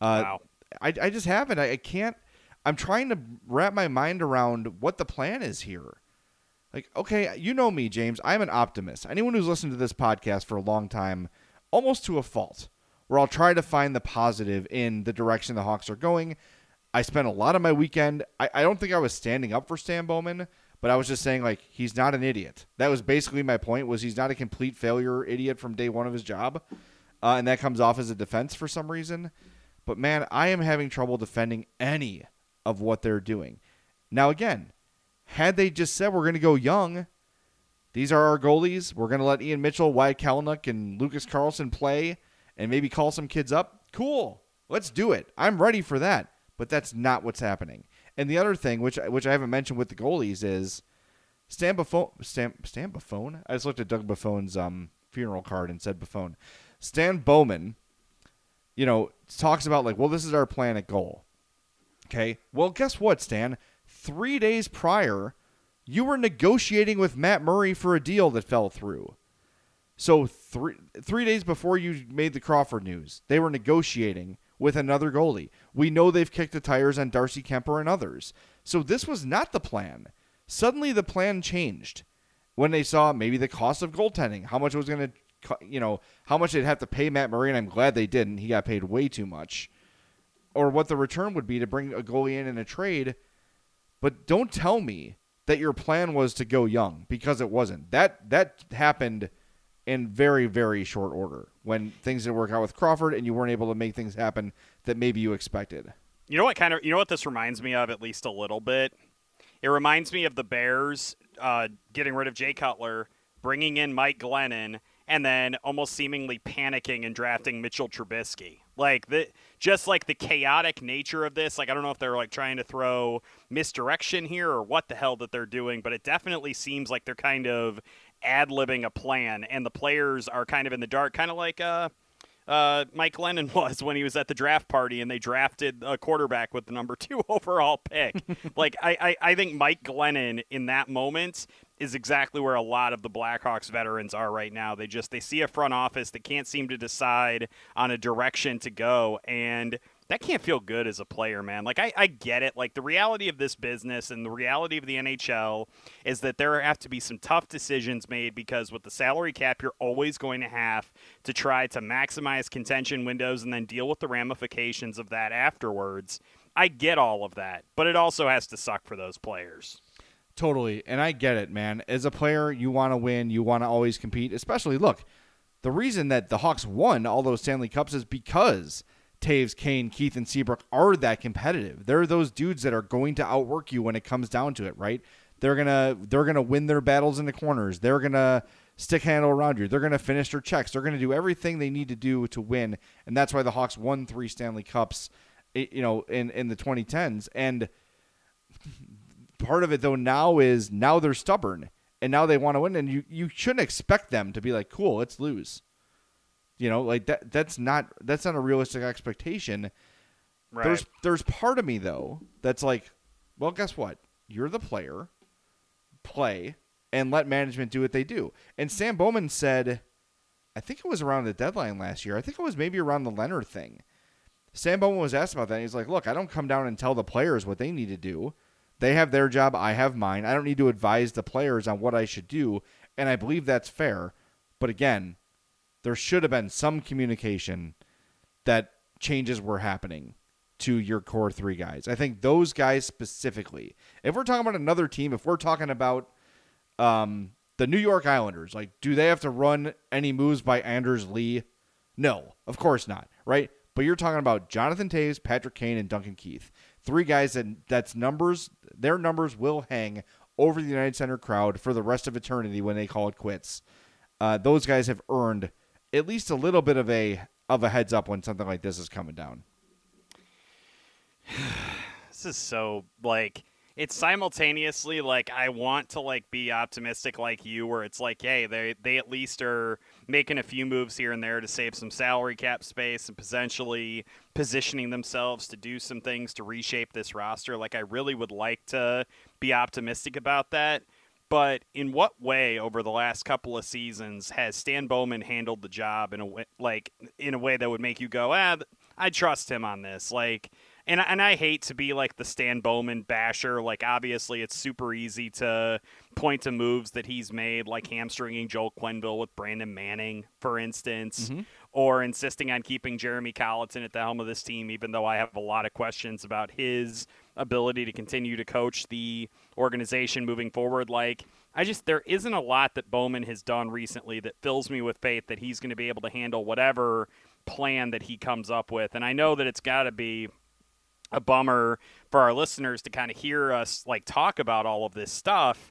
uh, Wow. I I just haven't. I, I can't. I'm trying to wrap my mind around what the plan is here. Like, okay, you know me, James. I'm an optimist. Anyone who's listened to this podcast for a long time, almost to a fault, where I'll try to find the positive in the direction the Hawks are going. I spent a lot of my weekend. I, I don't think I was standing up for Stan Bowman, but I was just saying like he's not an idiot. That was basically my point. Was he's not a complete failure idiot from day one of his job, uh, and that comes off as a defense for some reason. But man, I am having trouble defending any of what they're doing. Now again, had they just said we're going to go young, these are our goalies. We're going to let Ian Mitchell, Wyatt Kalynuk, and Lucas Carlsson play, and maybe call some kids up. Cool, let's do it. I'm ready for that. But that's not what's happening. And the other thing, which which I haven't mentioned with the goalies, is Stan Buffon. Stan, Stan Buffon. I just looked at Doug Buffon's um, funeral card and said Buffon. Stan Bowman, you know, talks about like, well, this is our plan at goal. Okay. Well, guess what, Stan? Three days prior, you were negotiating with Matt Murray for a deal that fell through. So three three days before you made the Crawford news, they were negotiating with another goalie. We know they've kicked the tires on Darcy Kuemper and others. So this was not the plan. Suddenly the plan changed when they saw maybe the cost of goaltending, how much it was going to, you know, how much they'd have to pay Matt Murray, and I'm glad they didn't. He got paid way too much. Or what the return would be to bring a goalie in in a trade. But don't tell me that your plan was to go young because it wasn't. That that happened in very very short order when things didn't work out with Crawford and you weren't able to make things happen that maybe you expected. You know what kind of you know what this reminds me of at least a little bit. It reminds me of the Bears uh, getting rid of Jay Cutler, bringing in Mike Glennon, and then almost seemingly panicking and drafting Mitchell Trubisky. Like the just like the chaotic nature of this. Like I don't know if they're like trying to throw misdirection here or what the hell that they're doing, but it definitely seems like they're kind of ad libbing a plan, and the players are kind of in the dark, kind of like uh, uh, Mike Lennon was when he was at the draft party and they drafted a quarterback with the number two overall pick. like I, I, I think Mike Glennon in that moment is exactly where a lot of the Blackhawks veterans are right now. They just they see a front office that can't seem to decide on a direction to go and that can't feel good as a player, man. Like I, I get it. Like the reality of this business and the reality of the NHL is that there have to be some tough decisions made because with the salary cap, you're always going to have to try to maximize contention windows and then deal with the ramifications of that afterwards. I get all of that, but it also has to suck for those players. Totally. And I get it, man. As a player, you want to win, you want to always compete, especially look, the reason that the Hawks won all those Stanley Cups is because Toews, Kane, Keith, and Seabrook are that competitive. They're those dudes that are going to outwork you when it comes down to it, right? They're gonna they're gonna win their battles in the corners. They're gonna stick handle around you. They're gonna finish their checks. They're gonna do everything they need to do to win, and that's why the Hawks won three Stanley Cups, you know, in in the 2010s. And part of it though now is now they're stubborn and now they want to win, and you you shouldn't expect them to be like, cool, let's lose. You know, like that that's not that's not a realistic expectation. Right. There's there's part of me though that's like, well, guess what? You're the player. Play and let management do what they do. And Stan Bowman said, I think it was around the deadline last year. I think it was maybe around the Leonard thing. Stan Bowman was asked about that. He's like, look, I don't come down and tell the players what they need to do. They have their job. I have mine. I don't need to advise the players on what I should do. And I believe that's fair. But again, there should have been some communication that changes were happening to your core three guys. I think those guys specifically. If we're talking about another team, if we're talking about um, the New York Islanders, like, do they have to run any moves by Anders Lee? No, of course not, right? But you're talking about Jonathan Toews, Patrick Kane, and Duncan Keith. Three guys that that's numbers, their numbers will hang over the United Center crowd for the rest of eternity when they call it quits. Uh, those guys have earned at least a little bit of a of a heads up when something like this is coming down. This is so like it's simultaneously like I want to like be optimistic like you where it's like hey they they at least are making a few moves here and there to save some salary cap space and potentially positioning themselves to do some things to reshape this roster like I really would like to be optimistic about that but in what way over the last couple of seasons has Stan Bowman handled the job in a way, like in a way that would make you go, ah, I trust him on this, like. And, and I hate to be like the Stan Bowman basher. Like, obviously, it's super easy to point to moves that he's made, like hamstringing Joel Quenneville with Brandon Manning, for instance, Mm-hmm. or insisting on keeping Jeremy Colliton at the helm of this team, even though I have a lot of questions about his ability to continue to coach the organization moving forward. Like, I just, there isn't a lot that Bowman has done recently that fills me with faith that he's going to be able to handle whatever plan that he comes up with. And I know that it's got to be a bummer for our listeners to kind of hear us like talk about all of this stuff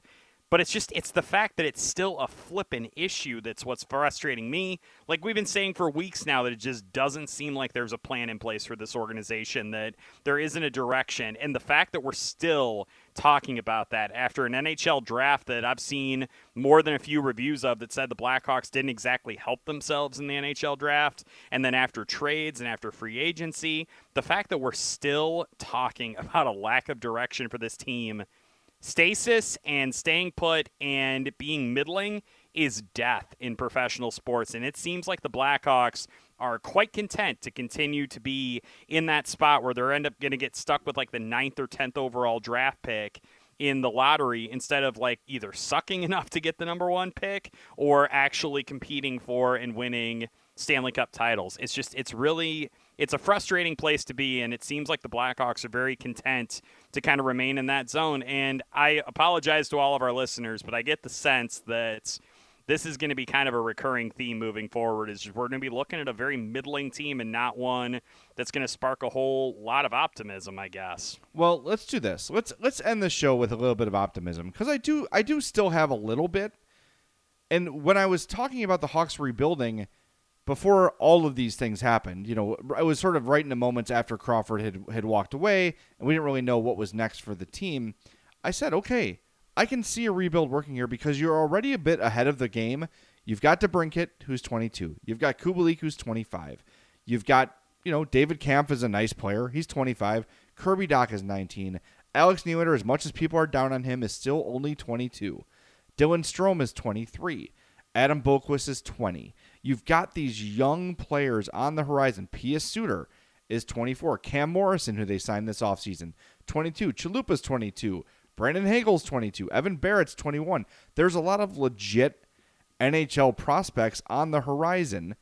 but it's just it's the fact that it's still a flippin' issue that's what's frustrating me like we've been saying for weeks now that it just doesn't seem like there's a plan in place for this organization that there isn't a direction and the fact that we're still talking about that after an NHL draft that I've seen more than a few reviews of that said the Blackhawks didn't exactly help themselves in the NHL draft and then after trades and after free agency the fact that we're still talking about a lack of direction for this team stasis and staying put and being middling is death in professional sports. And it seems like the Blackhawks are quite content to continue to be in that spot where they're end up going to get stuck with like the ninth or tenth overall draft pick in the lottery instead of like either sucking enough to get the number one pick or actually competing for and winning Stanley Cup titles. It's just it's really it's a frustrating place to be and it seems like the Blackhawks are very content to kind of remain in that zone and I apologize to all of our listeners but I get the sense that this is going to be kind of a recurring theme moving forward is we're going to be looking at a very middling team and not one that's going to spark a whole lot of optimism I guess. Well, let's do this. Let's let's end the show with a little bit of optimism because I do I do still have a little bit. And when I was talking about the Hawks rebuilding before all of these things happened, you know, I was sort of right in the moments after Crawford had had walked away and we didn't really know what was next for the team. I said, "Okay, I can see a rebuild working here because you're already a bit ahead of the game. You've got DeBrincat, who's 22. You've got Kubalik, who's 25. You've got, you know, David Kampf is a nice player. He's 25. Kirby Dach is 19. Alex Nylander, as much as people are down on him, is still only 22. Dylan Strome is 23. Adam Boqvist is 20. You've got these young players on the horizon. Pius Suter is 24. Cam Morrison, who they signed this offseason, 22. Chalupa's 22. Brandon Hagel's 22. Evan Barrett's 21. There's a lot of legit NHL prospects on the horizon.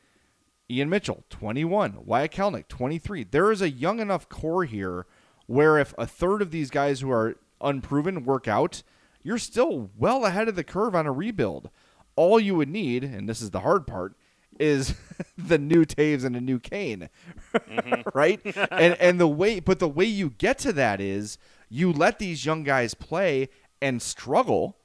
Ian Mitchell, 21. Wyatt Kalynuk, 23. There is a young enough core here where if a third of these guys who are unproven work out, you're still well ahead of the curve on a rebuild. All you would need, and this is the hard part, is the new Toews and a new Kane, mm-hmm. right? and and the way, but the way you get to that is you let these young guys play and struggle,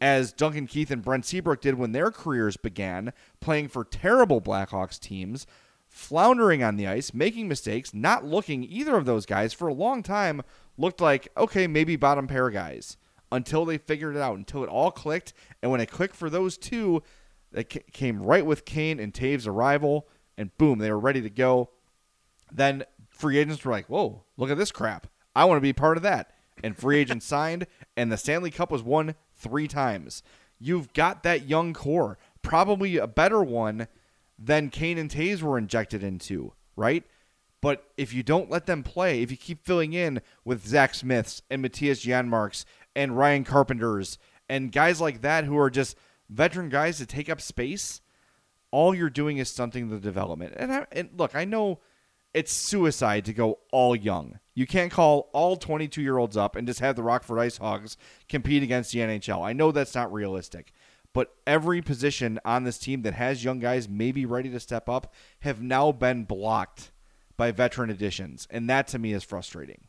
as Duncan Keith and Brent Seabrook did when their careers began, playing for terrible Blackhawks teams, floundering on the ice, making mistakes, not looking either of those guys for a long time looked like okay, maybe bottom pair guys until they figured it out, until it all clicked, and when it clicked for those two ca- came right with Kane and Toews' arrival, and boom, they were ready to go. Then free agents were like, "Whoa, look at this crap! I want to be part of that." And free agents signed, and the Stanley Cup was won three times. You've got that young core, probably a better one than Kane and Toews were injected into, right? But if you don't let them play, if you keep filling in with Zack Smiths and Mattias Janmarks and Ryan Carpenters and guys like that who are just veteran guys to take up space, all you're doing is stunting the development. And, I, and look, I know it's suicide to go all young. You can't call all 22 year olds up and just have the Rockford Ice Hogs compete against the NHL. I know that's not realistic. But every position on this team that has young guys maybe ready to step up have now been blocked by veteran additions. And that to me is frustrating.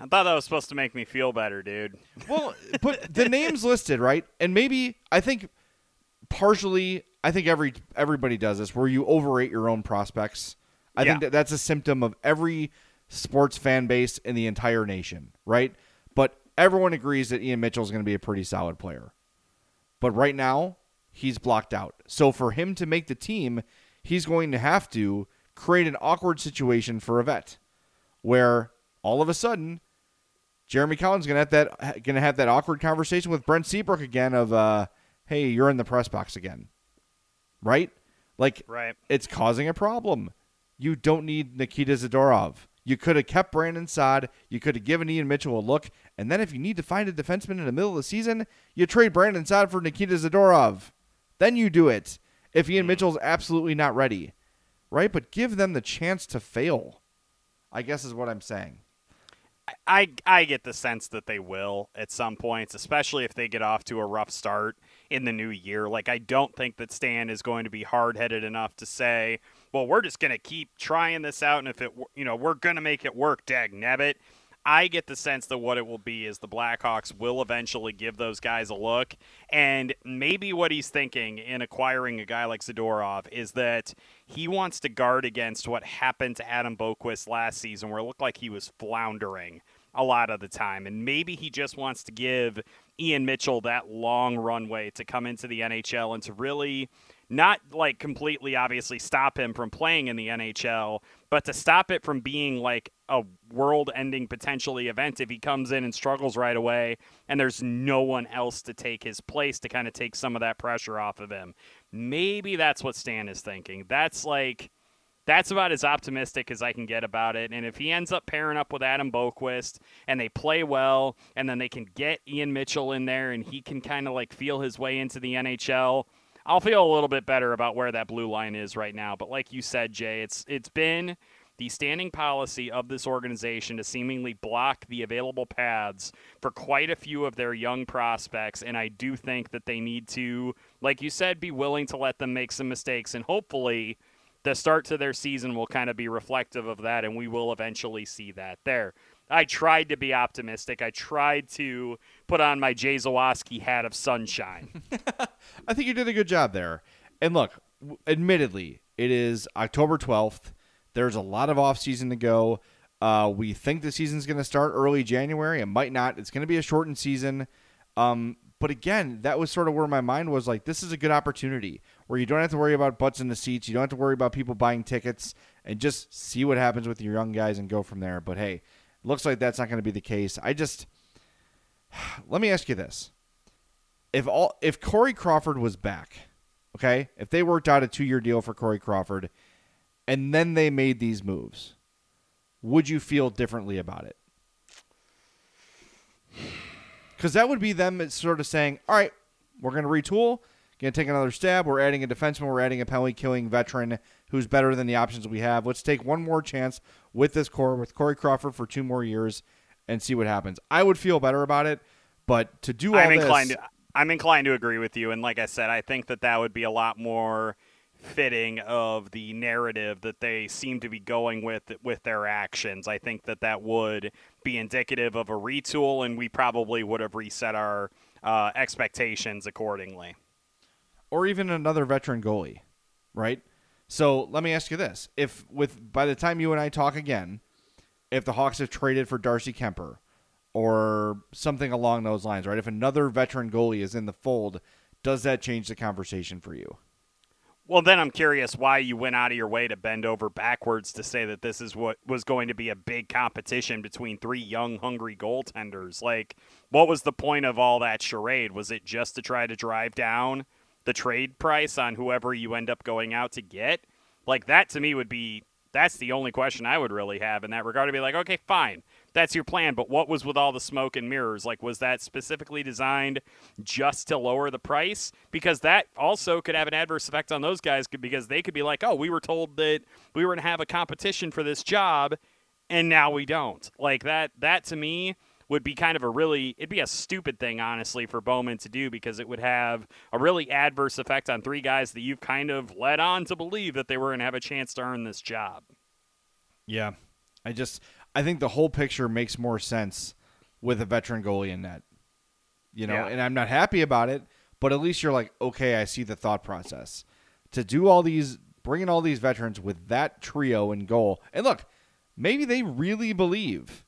I thought that was supposed to make me feel better, dude. Well, but the names listed, right? And maybe I think partially I think every everybody does this where you overrate your own prospects. I Yeah. think that that's a symptom of every sports fan base in the entire nation, right? But everyone agrees that Ian Mitchell is going to be a pretty solid player. But right now, he's blocked out. So for him to make the team, he's going to have to create an awkward situation for a vet where all of a sudden Jeremy Collins gonna have that gonna have that awkward conversation with Brent Seabrook again of uh, hey, you're in the press box again, right? Like, right. it's causing a problem. You don't need Nikita Zadorov. You could have kept Brandon Saad. You could have given Ian Mitchell a look. And then if you need to find a defenseman in the middle of the season, you trade Brandon Saad for Nikita Zadorov. Then you do it. If Ian hmm. Mitchell's absolutely not ready, right? But give them the chance to fail. I guess is what I'm saying. I I get the sense that they will at some points, especially if they get off to a rough start in the new year. Like I don't think that Stan is going to be hard-headed enough to say, "Well, we're just going to keep trying this out and if it you know, we're going to make it work, dag nabbit." I get the sense that what it will be is the Blackhawks will eventually give those guys a look. And maybe what he's thinking in acquiring a guy like Zadorov is that he wants to guard against what happened to Adam Boqvist last season, where it looked like he was floundering a lot of the time. And maybe he just wants to give Ian Mitchell that long runway to come into the NHL and to really not like completely obviously stop him from playing in the NHL, but to stop it from being like a world ending potentially event if he comes in and struggles right away and there's no one else to take his place to kind of take some of that pressure off of him. Maybe that's what Stan is thinking. That's like that's about as optimistic as I can get about it. And if he ends up pairing up with Adam Boqvist and they play well, and then they can get Ian Mitchell in there and he can kind of like feel his way into the NHL, I'll feel a little bit better about where that blue line is right now. But like you said, Jay, it's it's been the standing policy of this organization to seemingly block the available paths for quite a few of their young prospects. And I do think that they need to, like you said, be willing to let them make some mistakes. And hopefully, the start to their season will kind of be reflective of that, and we will eventually see that there. I tried to be optimistic. I tried to put on my Jay Zawaski hat of sunshine. I think you did a good job there. And look, admittedly, it is October 12th. There's a lot of offseason to go. Uh, we think the season's going to start early January. It might not. It's going to be a shortened season. Um, but again, that was sort of where my mind was like, this is a good opportunity where you don't have to worry about butts in the seats. You don't have to worry about people buying tickets and just see what happens with your young guys and go from there. But hey, looks like that's not going to be the case. I just let me ask you this: if all if Corey Crawford was back, okay, if they worked out a two year deal for Corey Crawford, and then they made these moves, would you feel differently about it? Because that would be them sort of saying, all right, we're going to retool, going to take another stab. We're adding a defenseman, we're adding a penalty killing veteran who's better than the options we have. Let's take one more chance with this core, with Corey Crawford for two more years and see what happens. I would feel better about it, but to do all I'm inclined this, to, I'm inclined to agree with you. And like I said, I think that that would be a lot more fitting of the narrative that they seem to be going with with their actions. I think that that would be indicative of a retool, and we probably would have reset our uh, expectations accordingly. Or even another veteran goalie, right? So let me ask you this: If with by the time you and I talk again, if the Hawks have traded for Darcy Kuemper or something along those lines, right? If another veteran goalie is in the fold, does that change the conversation for you? Well, then I'm curious why you went out of your way to bend over backwards to say that this is what was going to be a big competition between three young, hungry goaltenders. Like, what was the point of all that charade? Was it just to try to drive down the trade price on whoever you end up going out to get? Like, that to me would be that's the only question I would really have in that regard to be like, okay, fine that's your plan. But what was with all the smoke and mirrors? Like, was that specifically designed just to lower the price? Because that also could have an adverse effect on those guys because they could be like, oh, we were told that we were going to have a competition for this job, and now we don't. Like that. That to me would be kind of a really it'd be a stupid thing honestly for Bowman to do because it would have a really adverse effect on three guys that you've kind of led on to believe that they were going to have a chance to earn this job. Yeah. I just I think the whole picture makes more sense with a veteran goalie in net. You know, yeah. and I'm not happy about it, but at least you're like, okay, I see the thought process. To do all these, bringing all these veterans with that trio in goal, and look, maybe they really believe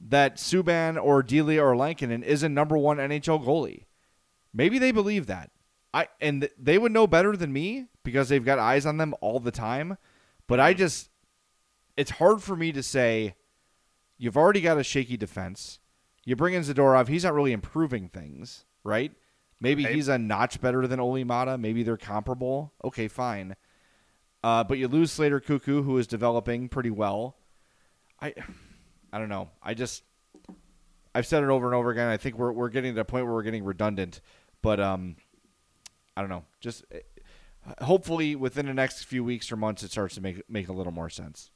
that Subban or Delia or Lankinen is a number one NHL goalie. Maybe they believe that. I and they would know better than me because they've got eyes on them all the time. But I just, it's hard for me to say You've already got a shaky defense. You bring in Zadorov, he's not really improving things, right? Maybe Right. he's a notch better than Olli Maatta. Maybe they're comparable. Okay, fine. Uh, but you lose Slater Koekkoek, who is developing pretty well. I, I don't know. I just, I've said it over and over again. I think we're we're getting to a point where we're getting redundant. But um, I don't know. Just eh, hopefully within the next few weeks or months, it starts to make make a little more sense.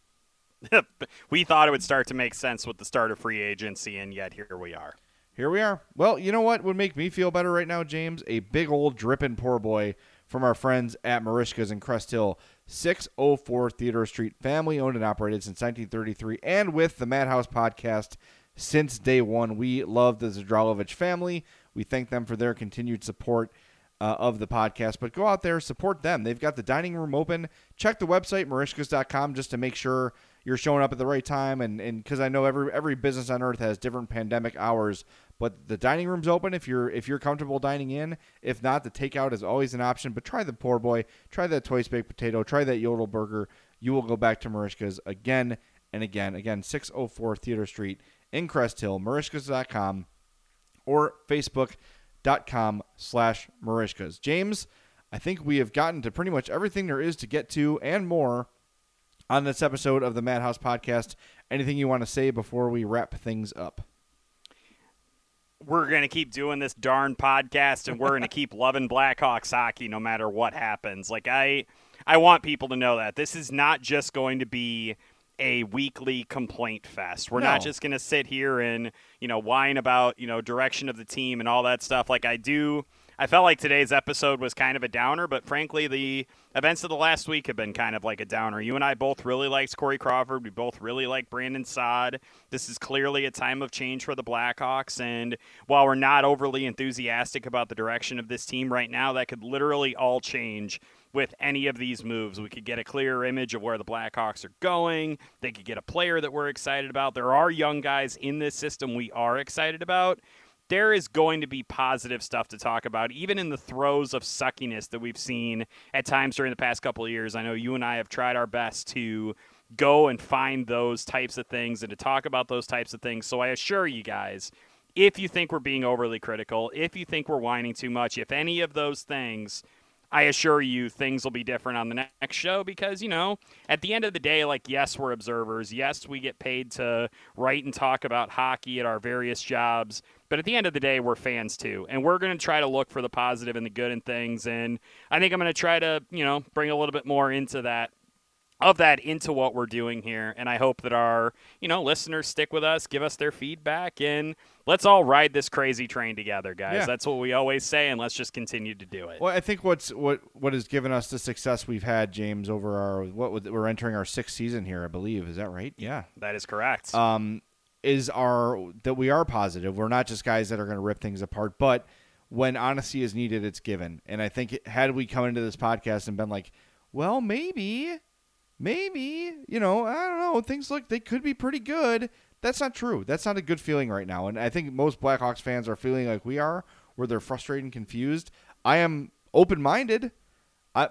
we thought it would start to make sense with the start of free agency, and yet here we are. Here we are. Well, you know what would make me feel better right now, James? A big old dripping poor boy from our friends at Marishka's in Crest Hill, 604 Theodore Street, family owned and operated since 1933, and with the Madhouse podcast since day one. We love the Zadralovich family. We thank them for their continued support uh, of the podcast. But go out there, support them. They've got the dining room open. Check the website, marishkas.com, just to make sure you're showing up at the right time. And and because I know every every business on earth has different pandemic hours, but the dining room's open if you're if you're comfortable dining in. If not, the takeout is always an option. But try the poor boy, try that twice baked potato, try that yodel burger. You will go back to Marishka's again and again. Again, 604 Theodore Street in Crest Hill, marishkas.com or facebook.com slash marishkas. James, I think we have gotten to pretty much everything there is to get to and more on this episode of the Madhouse Podcast. Anything you want to say before we wrap things up? We're going to keep doing this darn podcast and we're going to keep loving Blackhawks hockey no matter what happens. Like I I want people to know that this is not just going to be a weekly complaint fest. We're not just going to sit here and, you know, whine about, you know, direction of the team and all that stuff. Like I do I felt like today's episode was kind of a downer, but frankly, the events of the last week have been kind of like a downer. You and I both really liked Corey Crawford. We both really like Brandon Saad. This is clearly a time of change for the Blackhawks. And while we're not overly enthusiastic about the direction of this team right now, that could literally all change with any of these moves. We could get a clearer image of where the Blackhawks are going. They could get a player that we're excited about. There are young guys in this system we are excited about there is going to be positive stuff to talk about, even in the throes of suckiness that we've seen at times during the past couple of years. I know you and I have tried our best to go and find those types of things and to talk about those types of things. So I assure you guys, if you think we're being overly critical, if you think we're whining too much, if any of those things, I assure you things will be different on the next show because, you know, at the end of the day, like, yes, we're observers. Yes, we get paid to write and talk about hockey at our various jobs. But at the end of the day, we're fans too. And we're going to try to look for the positive and the good in things. And I think I'm going to try to, you know, bring a little bit more into that of that into what we're doing here and i hope that our you know listeners stick with us give us their feedback and let's all ride this crazy train together guys Yeah. that's what we always say and let's just continue to do it Well, I think what's what what has given us the success we've had, James, over our what we're entering our sixth season here, I believe. Is that right? Yeah. that is correct um, is our that we are positive. We're not just guys that are going to rip things apart, but when honesty is needed, it's given. And I think had we come into this podcast and been like, well, maybe, maybe, you know, I don't know, things look they could be pretty good. That's not true. That's not a good feeling right now. And I think most Blackhawks fans are feeling like we are, where they're frustrated and confused. I am open minded. I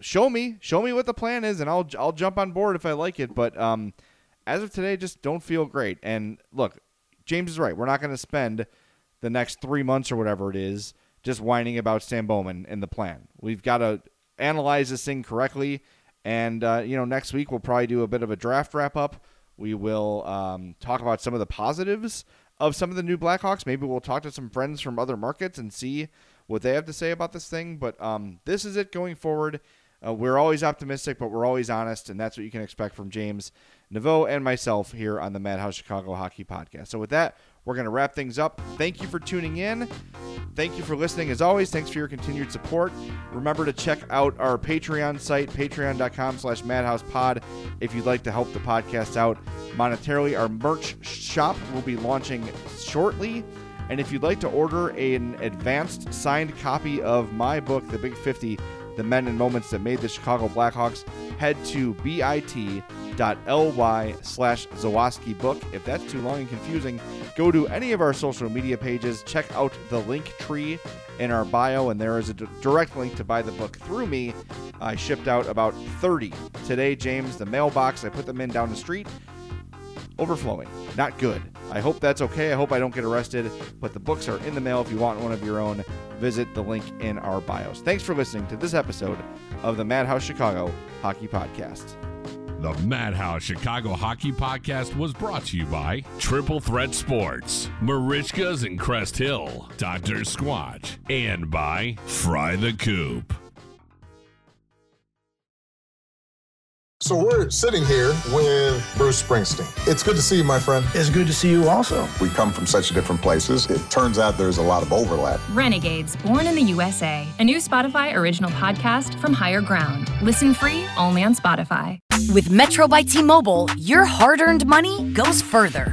show me, show me what the plan is, and I'll I'll jump on board if I like it. But um, as of today, just don't feel great. And look, James is right. We're not going to spend the next three months or whatever it is just whining about Stan Bowman and the plan. We've got to analyze this thing correctly. And uh, you know, next week we'll probably do a bit of a draft wrap up. We will um, talk about some of the positives of some of the new Blackhawks. Maybe we'll talk to some friends from other markets and see what they have to say about this thing. But um, this is it going forward. Uh, we're always optimistic, but we're always honest, and that's what you can expect from James Neveau and myself here on the Madhouse Chicago Hockey Podcast. So with that, we're going to wrap things up. Thank you for tuning in. Thank you for listening. As always, thanks for your continued support. Remember to check out our Patreon site, patreon.com slash madhousepod, if you'd like to help the podcast out monetarily. Our merch shop will be launching shortly. And if you'd like to order an advanced signed copy of my book, The Big 50, The Men and Moments That Made the Chicago Blackhawks, head to bit.ly slash Zawaski book. If that's too long and confusing, go to any of our social media pages, check out the link tree in our bio, and there is a d- direct link to buy the book through me. I shipped out about 30 today, James. The mailbox, I put them in down the street overflowing. Not good. I hope that's okay. I hope I don't get arrested, but the books are in the mail if you want one of your own. Visit the link in our bios. Thanks for listening to this episode of the Madhouse Chicago Hockey Podcast. The Madhouse Chicago Hockey Podcast was brought to you by Triple Threat Sports, Marishkas in Crest Hill, Dr. Squatch, and by Fry the Coop. So we're sitting here with Bruce Springsteen. It's good to see you, my friend. It's good to see you also. We come from such different places. It turns out there's a lot of overlap. Renegades, Born in the USA, a new Spotify original podcast from Higher Ground. Listen free only on Spotify. With Metro by T-Mobile, your hard-earned money goes further.